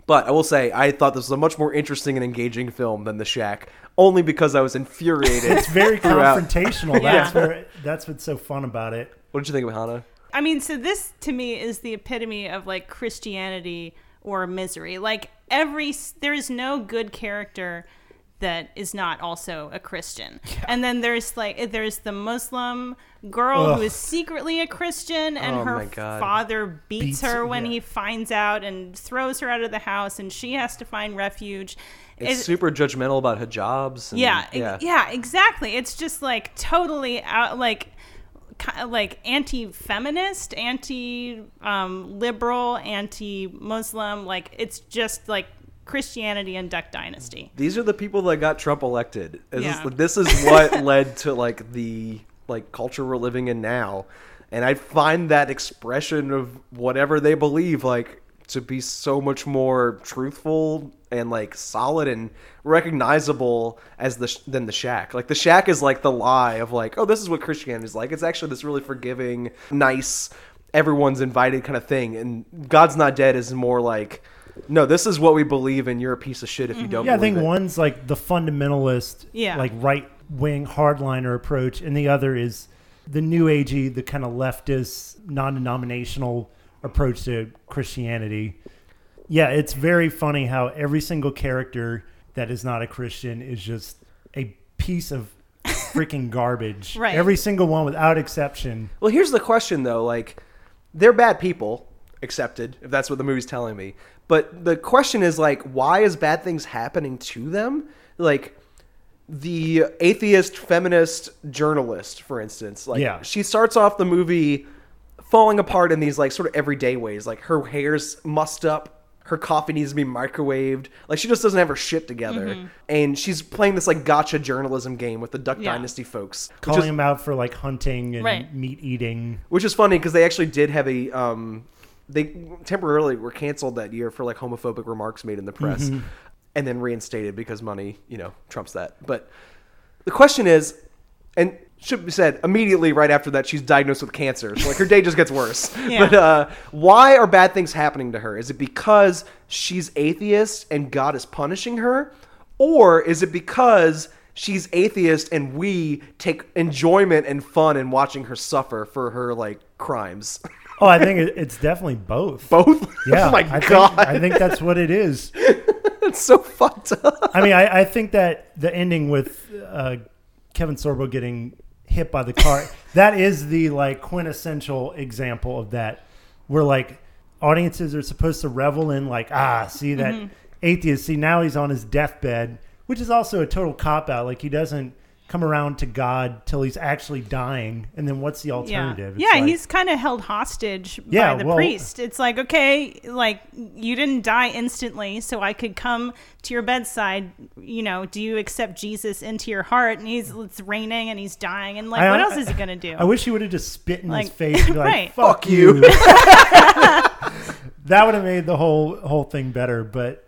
But I will say, I thought this was a much more interesting and engaging film than The Shack, only because I was infuriated. It's very throughout. confrontational. Yeah. That's where that's what's so fun about it. What did you think of Hanna? I mean, so this to me is the epitome of like Christianity or misery. Like every there is no good character that is not also a Christian. And then there's like eh, there's the Muslim girl who is secretly a Christian and Oh her father beats, Beats- her when yeah. he finds out and throws her out of the house and she has to find refuge. It's It- super judgmental about hijabs. And, yeah, yeah, yeah, exactly. It's just like totally out, like, like anti-feminist, anti-liberal, um, anti-Muslim. Like it's just like Christianity and Duck Dynasty. These are the people that got Trump elected. This, Yeah. is, this is what led to like the like culture we're living in now, and I find that expression of whatever they believe like to be so much more truthful and like solid and recognizable as the sh- than the shack. Like the shack is like the lie of like, oh, this is what Christianity is like. It's actually this really forgiving, nice, everyone's invited kind of thing. And God's not dead is more like, no, this is what we believe, and you're a piece of shit if you mm-hmm. don't. Yeah, I think it. one's like the fundamentalist, Yeah. like right wing hardliner approach, and the other is the new agey, the kind of leftist, non denominational approach to Christianity. Yeah, it's very funny how every single character that is not a Christian is just a piece of freaking garbage. Right. Every single one without exception. Well, here's the question though. Like, they're bad people, accepted, if that's what the movie's telling me. But the question is like, why is bad things happening to them? Like, the atheist feminist journalist, for instance, like Yeah. she starts off the movie falling apart in these like sort of everyday ways. Like her hair's mussed up, her coffee needs to be microwaved. Like she just doesn't have her shit together, and she's playing this like gotcha journalism game with the Duck Yeah. Dynasty folks, which Calling is- them out for like hunting and Right. meat eating. which is funny because they actually did have a um, they temporarily were canceled that year for like homophobic remarks made in the press. and then reinstated because money, you know, trumps that. But the question is, and should be said immediately right after that she's diagnosed with cancer. So like her day just gets worse. Yeah. But uh, why are bad things happening to her? Is it because she's atheist and God is punishing her, or is it because she's atheist and we take enjoyment and fun in watching her suffer for her like crimes? Oh, I think it's definitely both. Both. Yeah. oh my I god. Think, I think that's what it is. it's so fucked up. I mean, I, I think that the ending with uh, Kevin Sorbo getting hit by the car, that is the like quintessential example of that, where like audiences are supposed to revel in like, ah, see that Mm-hmm. atheist, see now he's on his deathbed, which is also a total cop out. Like he doesn't come around to God till he's actually dying, and then what's the alternative? It's yeah, like- he's kind of held hostage Yeah, by the well- priest. It's like, okay, like you didn't die instantly, so I could come to your bedside. You know, do you accept Jesus into your heart? And he's it's raining and he's dying, and like, I- what I- else is he gonna do? I wish he would have just spit in his face and be like, right. "Fuck, Fuck you." you." that would have made the whole whole thing better. But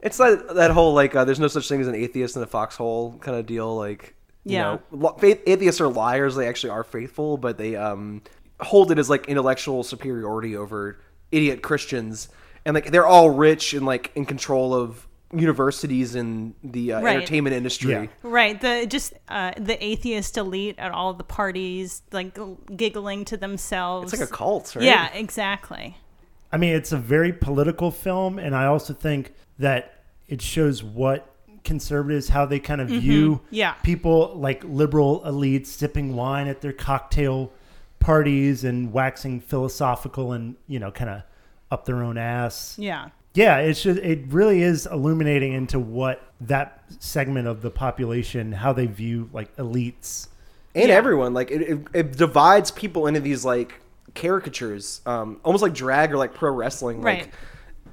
It's like that whole like uh, there's no such thing as an atheist in a foxhole kind of deal. Like, you Yeah. know, faith, atheists are liars. They actually are faithful, but they um hold it as like intellectual superiority over idiot Christians, and like they're all rich and like in control of universities and the uh, Right. entertainment industry. Yeah. Right, the just uh, the atheist elite at all the parties, like giggling to themselves. It's like a cult, right? Yeah, exactly. I mean, it's a very political film, and I also think that it shows what conservatives how they kind of view Mm-hmm. Yeah. people like liberal elites sipping wine at their cocktail parties and waxing philosophical and you know kind of up their own ass. Yeah. Yeah, it's just it really is illuminating into what that segment of the population how they view like elites. and Yeah. everyone like it, it, it divides people into these like caricatures um almost like drag or like pro wrestling Right. like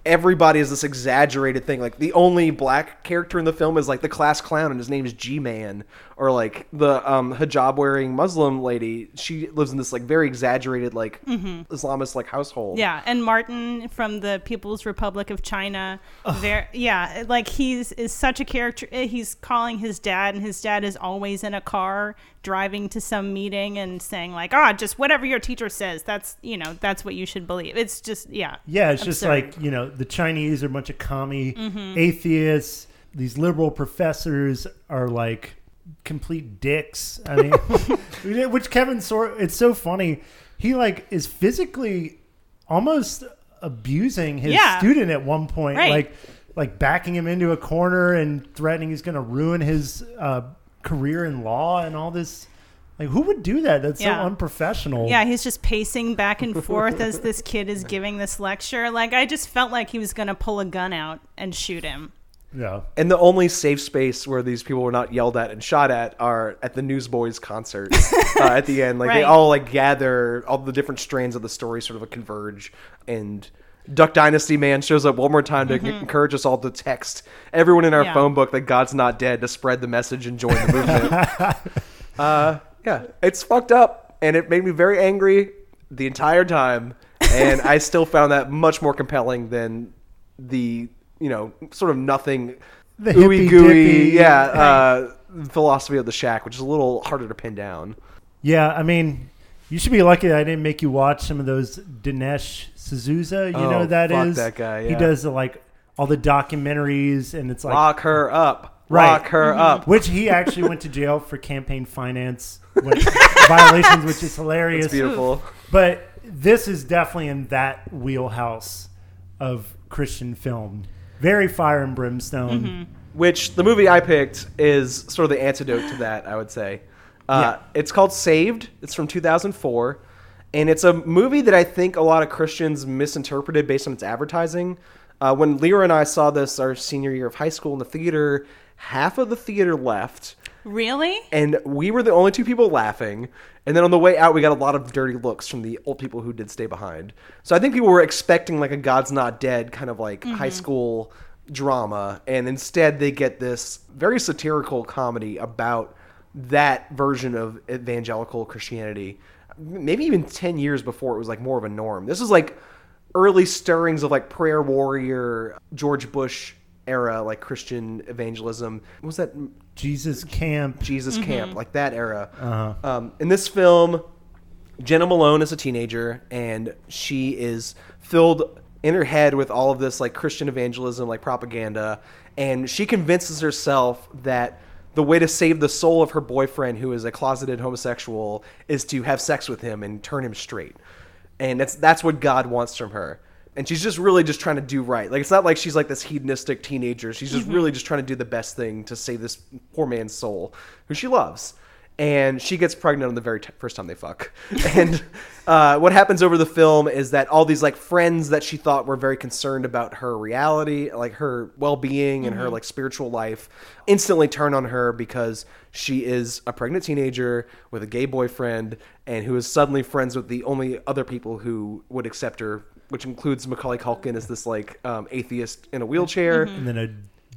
everybody is this exaggerated thing. Like the only black character in the film is like the class clown and his name is g-man or like the um hijab wearing muslim lady she lives in this like very exaggerated like islamist like household Mm-hmm. Yeah, and Martin from the People's Republic of China. There, yeah, like he's is such a character. eh, He's calling his dad, and his dad is always in a car driving to some meeting and saying like, "Ah, just whatever your teacher says. That's you know, that's what you should believe." It's just yeah, Yeah, it's just like, you know, the Chinese are a bunch of commie Mm-hmm. atheists. These liberal professors are like complete dicks. I mean, which Kevin sort it's so funny. He like is physically almost abusing his Yeah. student at one point, Right. like like backing him into a corner and threatening he's going to ruin his uh, career in law and all this. Like, who would do that? That's Yeah. so unprofessional. Yeah, he's just pacing back and forth as this kid is giving this lecture. Like I just felt like he was going to pull a gun out and shoot him. Yeah. and the only safe space where these people were not yelled at and shot at are at the Newsboys concert uh, at the end. Like they all like gather, all the different strands of the story sort of converge, and Duck Dynasty man shows up one more time to encourage us all to text everyone in our Mm-hmm. Yeah. phone book that God's not dead to spread the message and join the movement. uh, yeah, it's fucked up, and it made me very angry the entire time, and I still found that much more compelling than the you know sort of nothing The ooey gooey yeah uh, philosophy of the shack, which is a little harder to pin down. Yeah, I mean, you should be lucky that I didn't make you watch some of those Dinesh D'Souza. You Oh, know who that is that guy, He yeah. does like all the documentaries, and it's like Lock her up, Right. lock her up. which he actually went to jail for campaign finance which, violations, which is hilarious. It's beautiful. But this is definitely in that wheelhouse of Christian film. Very fire and brimstone. Mm-hmm. Which the movie I picked is sort of the antidote to that, I would say. Uh, It's called Saved. It's from 2004. And it's a movie that I think a lot of Christians misinterpreted based on its advertising. Uh, when Lyra and I saw this our senior year of high school in the theater, half of the theater left. Really? and we were the only two people laughing. And then on the way out, we got a lot of dirty looks from the old people who did stay behind. So I think people were expecting like a God's Not Dead kind of like high mm-hmm. school drama, and instead they get this very satirical comedy about that version of evangelical Christianity. Maybe even ten years before it was like more of a norm. This is like early stirrings of like prayer warrior George Bush era, like Christian evangelism. What was that Jesus Camp. Jesus Mm-hmm. Camp, like that era. Uh-huh. Um, in this film, Jena Malone is a teenager, and she is filled in her head with all of this like Christian evangelism, like propaganda, and she convinces herself that the way to save the soul of her boyfriend, who is a closeted homosexual, is to have sex with him and turn him straight, and that's that's what God wants from her. And she's just really just trying to do right. Like it's not like she's like this hedonistic teenager. She's just really just trying to do the best thing to save this poor man's soul, who she loves and she gets pregnant on the very t- first time they fuck. And uh, what happens over the film is that all these like friends that she thought were very concerned about her reality, like her well-being and her like spiritual life, instantly turn on her because she is a pregnant teenager with a gay boyfriend and who is suddenly friends with the only other people who would accept her. Which includes Macaulay Culkin as this like um, atheist in a wheelchair, And then a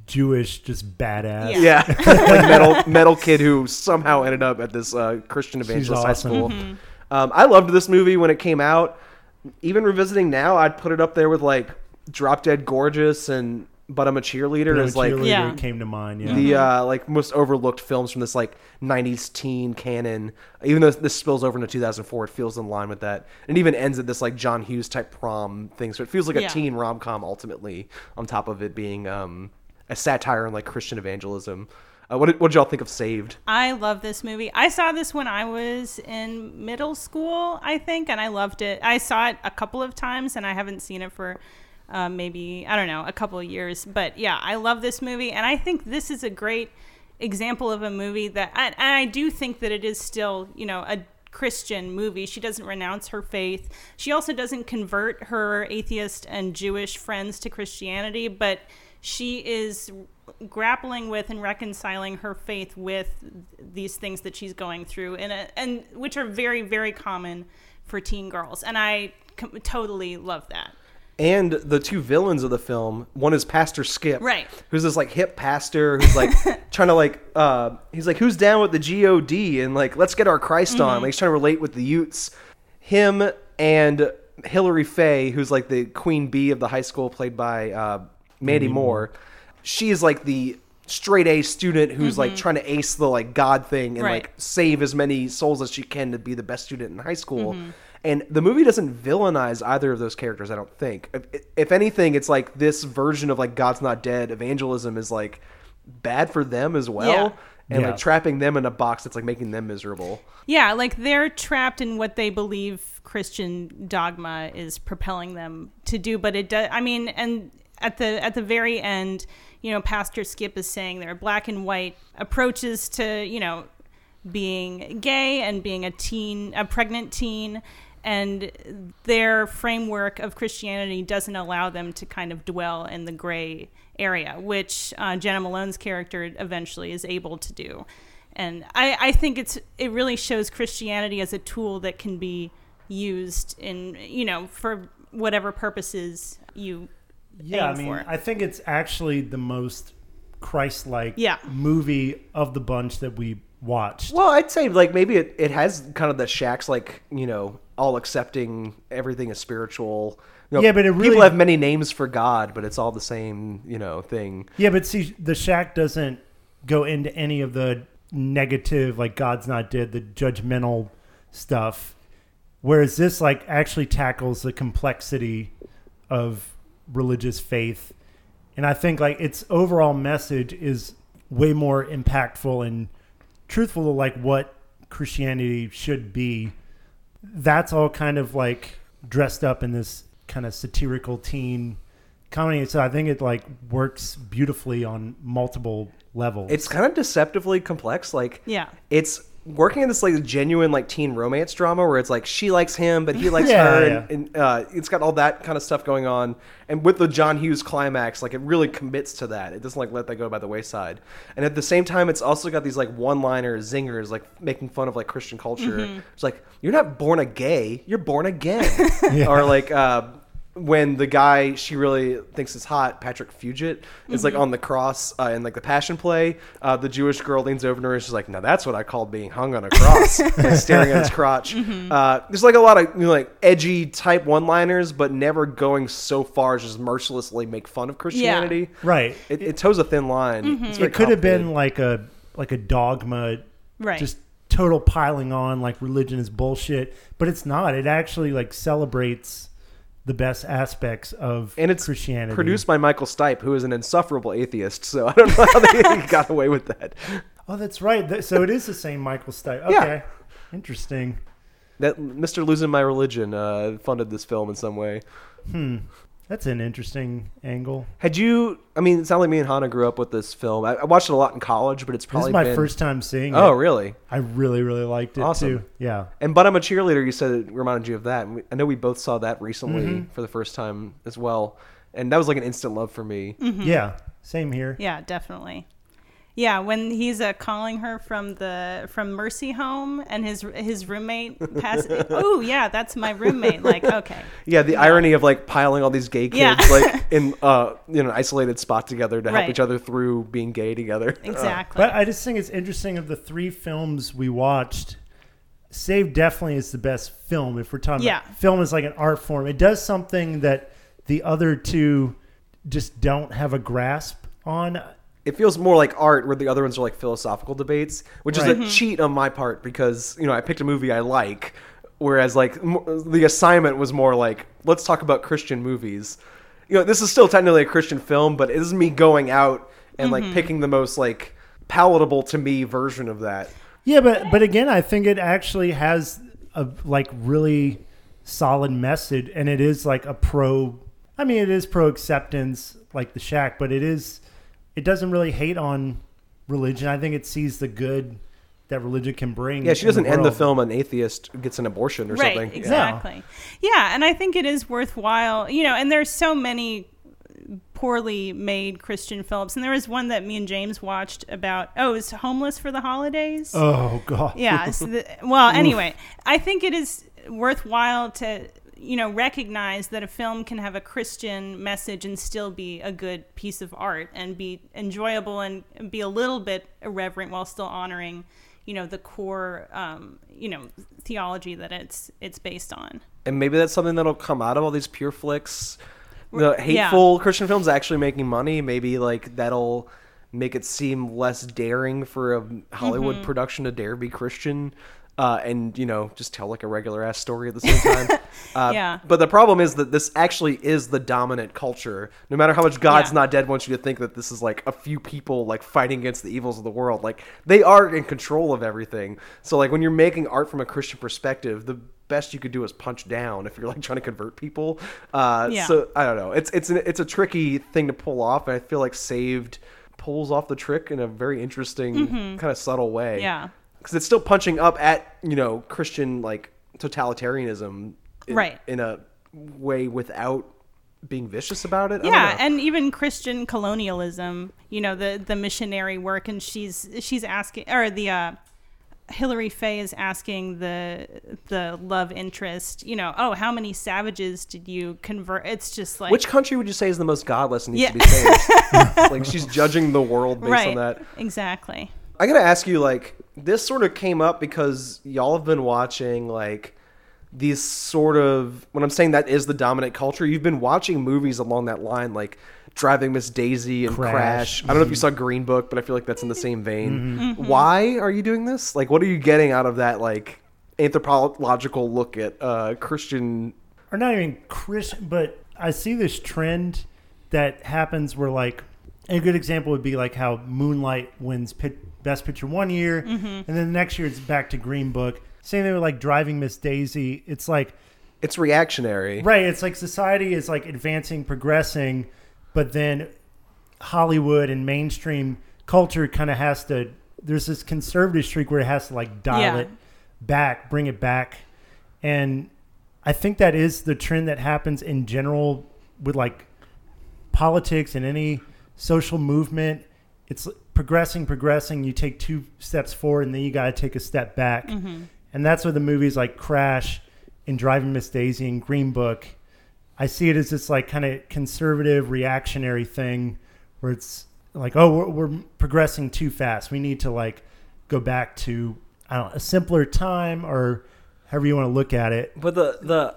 Jewish, just badass. Yeah. yeah, like metal metal kid who somehow ended up at this uh, Christian evangelist high awesome. school. Um, I loved this movie when it came out. Even revisiting now, I'd put it up there with like Drop Dead Gorgeous and But I'm a Cheerleader But a like cheerleader Yeah. came to mind. Yeah. the uh, like most overlooked films from this like 90s teen canon. Even though this spills over into 2004, it feels in line with that. It even ends at this like John Hughes type prom thing. So it feels like a teen rom com ultimately, on top of it being um, a satire on like Christian evangelism. Uh, what, did, what did y'all think of Saved? I love this movie. I saw this when I was in middle school, I think, and I loved it. I saw it a couple of times, and I haven't seen it for uh, maybe I don't know a couple of years. But yeah, I love this movie, and I think this is a great example of a movie that, and I do think that it is still, you know, a Christian movie. She doesn't renounce her faith. She also doesn't convert her atheist and Jewish friends to Christianity, but she is grappling with and reconciling her faith with these things that she's going through and and which are very very common for teen girls and I com- totally love that. And the two villains of the film, one is Pastor Skip, Right. Who's this like hip pastor who's like trying to like uh he's like who's down with the God and like let's get our Christ on. Like he's trying to relate with the Utes. Him and Hillary Faye, who's like the queen bee of the high school, played by uh, Mandy Moore. She is like the straight A student who's like trying to ace the like God thing and Right. like save as many souls as she can to be the best student in high school. And the movie doesn't villainize either of those characters, I don't think. If, if anything, it's like this version of like God's not dead evangelism is like bad for them as well. Yeah. And Yeah. like trapping them in a box that's like making them miserable. Yeah, like they're trapped in what they believe Christian dogma is propelling them to do, but it does I mean and at the at the very end, you know, Pastor Skip is saying there are black and white approaches to, you know, being gay and being a teen, a pregnant teen, and their framework of Christianity doesn't allow them to kind of dwell in the gray area, which uh, Jena Malone's character eventually is able to do. And I, I think it's it really shows Christianity as a tool that can be used in you know for whatever purposes you Yeah, I mean, for. I think it's actually the most Christ-like Yeah. movie of the bunch that we watched. Well, I'd say like maybe it, it has kind of the Shack's like, you know, all accepting everything is spiritual. You know, Yeah, but it really- people have many names for God, but it's all the same, you know, thing. Yeah, but see, the Shack doesn't go into any of the negative, like God's not dead, the judgmental stuff. Whereas this, like, actually tackles the complexity of religious faith, and I think like its overall message is way more impactful and truthful to like what Christianity should be. That's all kind of like dressed up in this kind of satirical teen comedy. So I think it like works beautifully on multiple levels. It's kind of deceptively complex. Like, Yeah. it's working in this like genuine like teen romance drama where it's like she likes him, but he likes Yeah, her, yeah. and, and uh, it's got all that kind of stuff going on. And with the John Hughes climax, like it really commits to that. It doesn't like let that go by the wayside. And at the same time, it's also got these like one-liner zingers, like making fun of like Christian culture. Mm-hmm. It's like you're not born a gay, you're born again, or like. Uh, when the guy she really thinks is hot, Patrick Fugit, is like on the cross uh, in like the Passion play. Uh, the Jewish girl leans over to her and she's like, "Now that's what I call being hung on a cross," like, staring at his crotch. Uh, there's like a lot of you know, like edgy type one-liners, but never going so far as just mercilessly make fun of Christianity. Right. It, it toes a thin line. It's very it could have been like a like a dogma Right. just total piling on like religion is bullshit but it's not it actually like celebrates the best aspects of and it's christianity produced by Michael Stipe, who is an insufferable atheist. So I don't know how they got away with that. oh that's right so it is the same michael stipe Yeah. okay interesting That Mr. Losing My Religion uh, funded this film in some way. That's an interesting angle Had you? I mean, it sounded like me and Hanna grew up with this film. I, I watched it a lot in college, but it's probably this probably is my been- first time seeing it. Oh, it really? i really really liked it Awesome. too yeah And but I'm a cheerleader. You said it reminded you of that. And we- I know we both saw that recently Mm-hmm. for the first time as well, and that was like an instant love for me. yeah same here Yeah, definitely. Yeah, when he's uh, calling her from the from Mercy Home and his his roommate passes. oh yeah, that's my roommate. Like okay, Yeah, the irony of like piling all these gay kids Yeah. like in uh you know an isolated spot together to help Right. each other through being gay together. exactly. But I just think it's interesting of the three films we watched. Save definitely is the best film if we're talking Yeah. about film is like an art form. It does something that the other two just don't have a grasp on. It feels more like art where the other ones are like philosophical debates which Right. is a mm-hmm. cheat on my part because you know i picked a movie i like whereas like m- the assignment was more like let's talk about christian movies you know this is still technically a christian film but it is me going out and like mm-hmm. picking the most like palatable to me version of that Yeah, but but again, I think it actually has a like really solid message, and it is like a pro. I mean, it is pro acceptance, like the Shack, but it is. It doesn't really hate on religion. I think it sees the good that religion can bring. yeah she doesn't end the film an atheist gets an abortion or right, something Yeah. exactly. Yeah. and I think it is worthwhile. You know, and there's so many poorly made Christian films, and there was one that me and James watched about. Oh, it's homeless for the holidays. Oh god. yeah so the, well anyway i think it is worthwhile to you know recognize that a film can have a christian message and still be a good piece of art and be enjoyable and be a little bit irreverent while still honoring you know the core um, you know theology that it's it's based on and maybe that's something that'll come out of all these Pure Flix the Yeah. hateful christian films actually making money maybe like that'll make it seem less daring for a hollywood Mm-hmm. production to dare be christian uh, and you know just tell like a regular ass story at the same time uh, Yeah. but the problem is that this actually is the dominant culture no matter how much god's Yeah. not dead wants you to think that this is like a few people like fighting against the evils of the world like they are in control of everything so like when you're making art from a christian perspective the best you could do is punch down if you're like trying to convert people uh Yeah. so i don't know it's it's an, it's a tricky thing to pull off and i feel like saved pulls off the trick in a very interesting kind of subtle way Mm-hmm. Yeah. Because it's still punching up at you know christian like totalitarianism in, Right. in a way without being vicious about it yeah and even christian colonialism you know the the missionary work and she's she's asking or the uh Hillary Faye is asking the the love interest, you know, oh, how many savages did you convert? It's just like which country would you say is the most godless and needs Yeah. to be saved like she's judging the world based right, on that exactly. I gotta ask you, like, this sort of came up because y'all have been watching like these sort of when I'm saying that is the dominant culture, you've been watching movies along that line, like Driving Miss Daisy and Crash. Crash. I don't know if you saw Green Book, but I feel like that's in the same vein. Mm-hmm. Why are you doing this? Like, what are you getting out of that like anthropological look at uh, Christian? or not even Christian, but I see this trend that happens where like a good example would be like how Moonlight wins pit, Best Picture one year, mm-hmm. and then the next year it's back to Green Book. Same thing with like Driving Miss Daisy. It's like It's reactionary, right. It's like society is like advancing, progressing, but then Hollywood and mainstream culture kind of has to. There's this conservative streak where it has to like dial Yeah. it back, bring it back, and I think that is the trend that happens in general with like politics and any social movement. It's progressing, progressing. You take two steps forward, and then you got to take a step back, mm-hmm. and that's where the movies like Crash and Driving Miss Daisy and Green Book I see it as this like kind of conservative reactionary thing where it's like, oh, we're, we're progressing too fast. We need to like go back to I don't know, a simpler time or however you want to look at it. But the the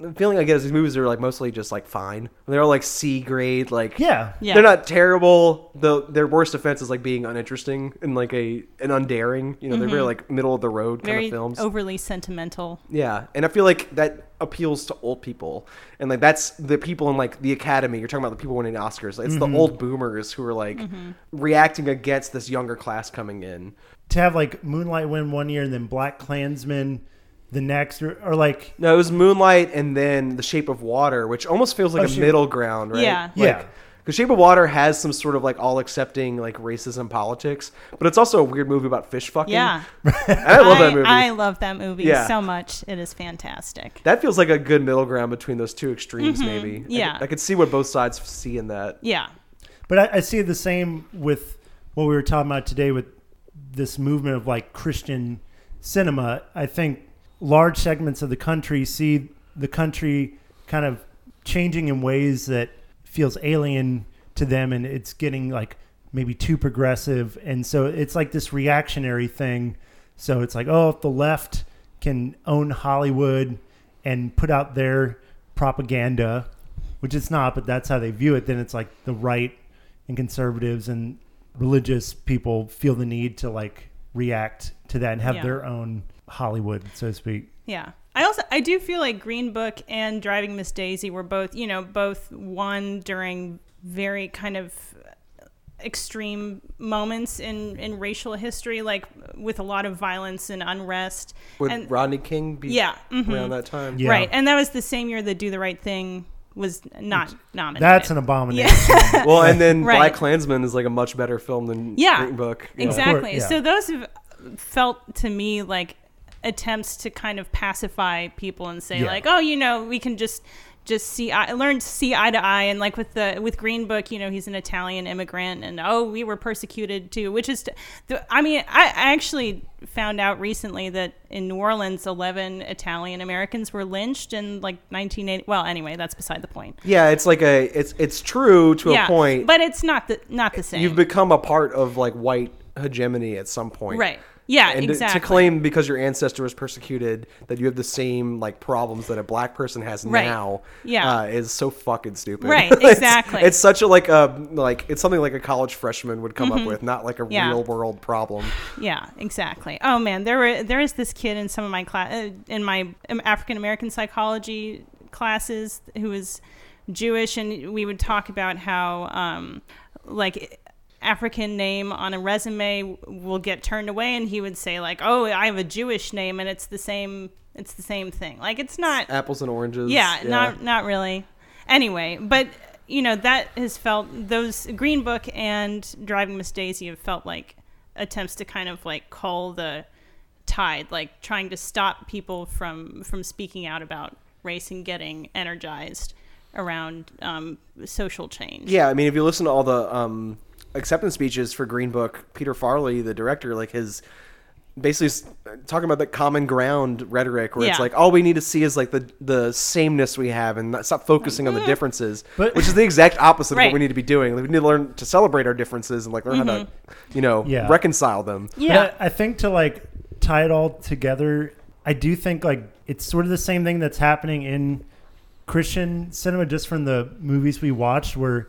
the feeling I get is these movies are like mostly just like fine. They're all like C grade, like Yeah. Yeah. They're not terrible. The their worst offense is like being uninteresting and like a an undaring. You know, they're very like middle of the road kind Mm-hmm. Very of films. overly sentimental. Yeah, and I feel like that appeals to old people, and like that's the people in like the Academy. You're talking about the people winning Oscars. It's Mm-hmm. the old boomers who are like Mm-hmm. reacting against this younger class coming in. To have like Moonlight win one year and then BlacKkKlansman the next, or, or like No, it was Moonlight and then The Shape of Water, which almost feels like Oh, a Shape- middle ground, right? Yeah. Yeah. Because Shape of Water has some sort of like all accepting like racism politics, but it's also a weird movie about fish fucking. Yeah. I love that movie. I love that movie Yeah. so much. It is fantastic. that feels like a good middle ground between those two extremes, maybe. Mm-hmm. Yeah. could- I could see what both sides see in that. Yeah. But I, I see the same with what we were talking about today with this movement of like Christian cinema. I think large segments of the country see the country kind of changing in ways that feels alien to them and it's getting like maybe too progressive and so it's like this reactionary thing so it's like oh if the left can own hollywood and put out their propaganda which it's not but that's how they view it then it's like the right and conservatives and religious people feel the need to like react to that and have Yeah. their own hollywood so to speak Yeah. I also I do feel like Green Book and Driving Miss Daisy were both, you know, both won during very kind of extreme moments in in racial history like with a lot of violence and unrest. Would and Rodney King be Yeah, mhm. around that time? Yeah. right. And that was the same year that Do the Right Thing was not nominated. that's an abomination Well, and then Right. Black Klansman is like a much better film than Yeah, Green Book. Yeah. Exactly. yeah. So those have felt to me like attempts to kind of pacify people and say Yeah. like, oh, you know, we can just just see I learned to see eye to eye and like with the with Green Book, you know, he's an Italian immigrant and oh, we were persecuted too, which is the, I mean, I, I actually found out recently that in New Orleans 11 Italian Americans were lynched in like 1980 well, anyway, that's beside the point. Yeah, it's like a it's it's true to yeah. a point. But it's not the not the same. You've become a part of like white hegemony at some point. right. Yeah, And to- exactly. to claim because your ancestor was persecuted that you have the same like problems that a black person has Right. now Yeah. uh, is so fucking stupid. Right, exactly. It's, such a like a like it's something like a college freshman would come up with, not like a Mm-hmm. Yeah. real world problem. Yeah, exactly. Oh man, there were there is this kid in some of my class uh, in my African American psychology classes who was Jewish, and we would talk about how um, like African name on a resume will get turned away, and he would say like, "Oh, I have a Jewish name, and it's the same. It's the same thing. Like it's not. Apples and oranges. Yeah, not not really. Anyway, but you know that has felt those Green Book and Driving Miss Daisy have felt like attempts to kind of like call the tide, like trying to stop people from from speaking out about race and getting energized around um, social change. Yeah, I mean, if you listen to all the um, acceptance speeches for Green Book, Peter Farrelly, the director, like his basically talking about the common ground rhetoric, where it's like all we need to see is like the the sameness we have, and not, stop focusing on the mm-hmm. differences, But- which is the exact opposite of what we need to be doing. Like, we need to learn to celebrate our differences and like learn how to, mm-hmm. you know, Yeah. reconcile them. Yeah. But I, I think to like tie it all together, I do think like it's sort of the same thing that's happening in Christian cinema, just from the movies we watched, where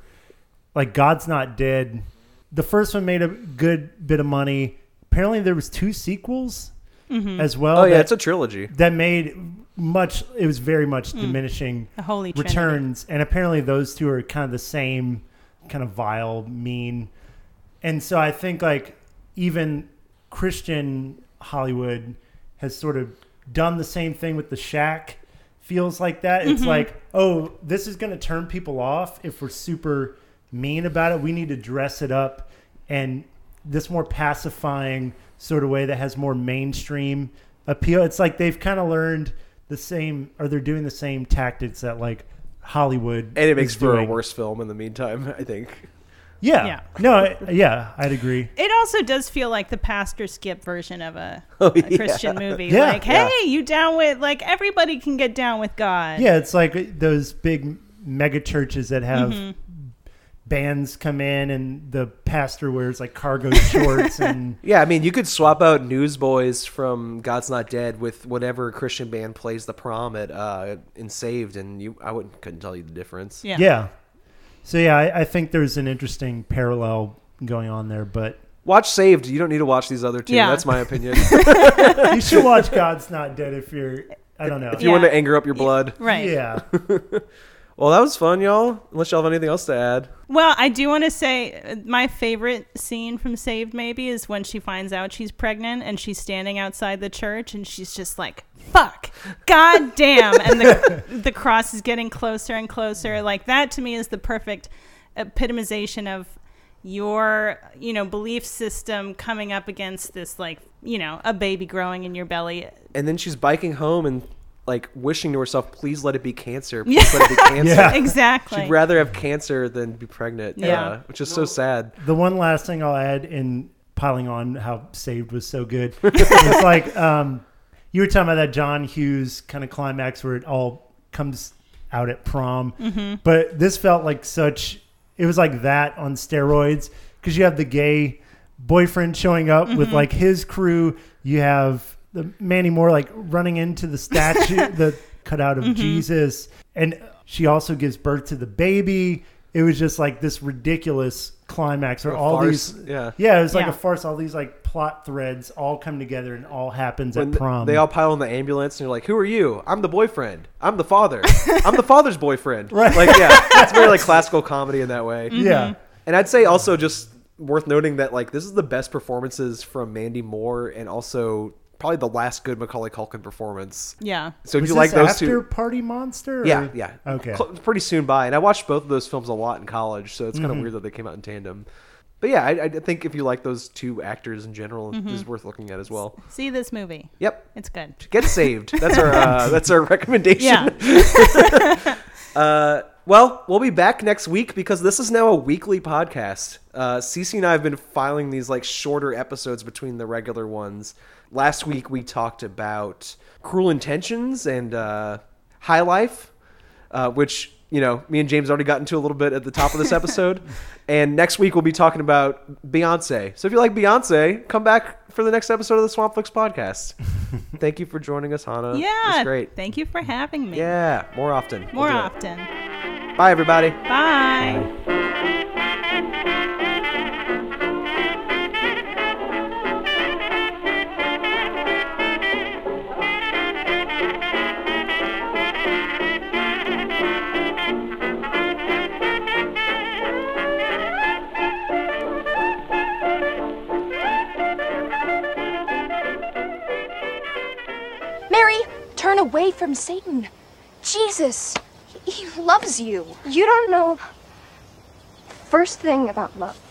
like God's Not Dead. The first one made a good bit of money. Apparently, there was two sequels mm-hmm. as well. Oh yeah, that, it's a trilogy. that made much. It was very much mm. diminishing The Holy Trinity. returns, and apparently those two are kind of the same, kind of vile, mean, and so I think like even Christian Hollywood has sort of done the same thing with the Shack. Feels like that. It's mm-hmm. like, oh, this is going to turn people off if we're super mean about it. We need to dress it up and this more pacifying sort of way that has more mainstream appeal. It's like they've kind of learned the same, or they're doing the same tactics that like Hollywood And it makes is for a worse film in the meantime, I think. Yeah. Yeah. No, I- yeah, I'd agree. It also does feel like the pastor skip version of a, Oh, a Christian movie. Yeah. like, hey, you down with like everybody can get down with God. Yeah, it's like those big mega churches that have Mm-hmm. Bands come in and the pastor wears like cargo shorts and Yeah, I mean, you could swap out Newsboys from God's Not Dead with whatever Christian band plays the prom at uh, in Saved, and you, I wouldn't couldn't tell you the difference. Yeah. yeah. So yeah, I, I think there's an interesting parallel going on there, but Watch Saved. You don't need to watch these other two. Yeah. That's my opinion. you should watch God's Not Dead if you're I don't know. if you want to anger up your blood. Right. Yeah. Well, that was fun, y'all. Unless y'all have anything else to add. Well, I do want to say my favorite scene from Saved maybe is when she finds out she's pregnant and she's standing outside the church and she's just like, "Fuck, god damn!" and the the cross is getting closer and closer. Like that to me is the perfect epitomization of your you know belief system coming up against this like you know a baby growing in your belly. And then she's biking home and like wishing to herself, "Please let it be cancer. Please let it be cancer." Yeah. Exactly. She'd rather have cancer than be pregnant. Yeah. uh, which is so sad. The one last thing I'll add in piling on how Saved was so good. it's like um, you were talking about that John Hughes kind of climax where it all comes out at prom, Mm-hmm. but this felt like such. It was like that on steroids because you have the gay boyfriend showing up with Mm-hmm. like his crew. You have the Mandy Moore like running into the statue, the cutout Mm-hmm. of Jesus, and she also gives birth to the baby. It was just like this ridiculous climax or A all farce, these yeah. yeah, it was like Yeah. a farce. All these like plot threads all come together and all happens When at prom. they all pile in the ambulance and you're like, "Who are you? I'm the boyfriend. I'm the father. I'm the father's boyfriend." Right. Like, yeah, it's very like classical comedy in that way. yeah, And I'd say also just worth noting that like this is the best performances from Mandy Moore and also probably the last good Macaulay Culkin performance. yeah. So if was you like those after two, Party Monster? or- yeah, yeah, Okay. Cl- pretty soon by. And I watched both of those films a lot in college, so it's kind of Mm-hmm. weird that they came out in tandem. But yeah, I, I think if you like those two actors in general, Mm-hmm. it's worth looking at as well. See this movie. Yep. It's good. Get saved. That's our uh, that's our recommendation. Yeah. Uh, well, we'll be back next week because this is now a weekly podcast. Uh, Cece and I have been filing these like shorter episodes between the regular ones. Last week we talked about Cruel Intentions and uh, High Life, uh, which you know me and James already got into a little bit at the top of this episode. and next week we'll be talking about Beyonce. So if you like Beyonce, come back for the next episode of the Swampflix podcast. Thank you for joining us, Hanna. Yeah. it's great. Thank you for having me. Yeah, more often. We'll More it. often. Bye, everybody. Bye. Mary, away from Satan. Jesus, he loves you. You don't know first thing about love.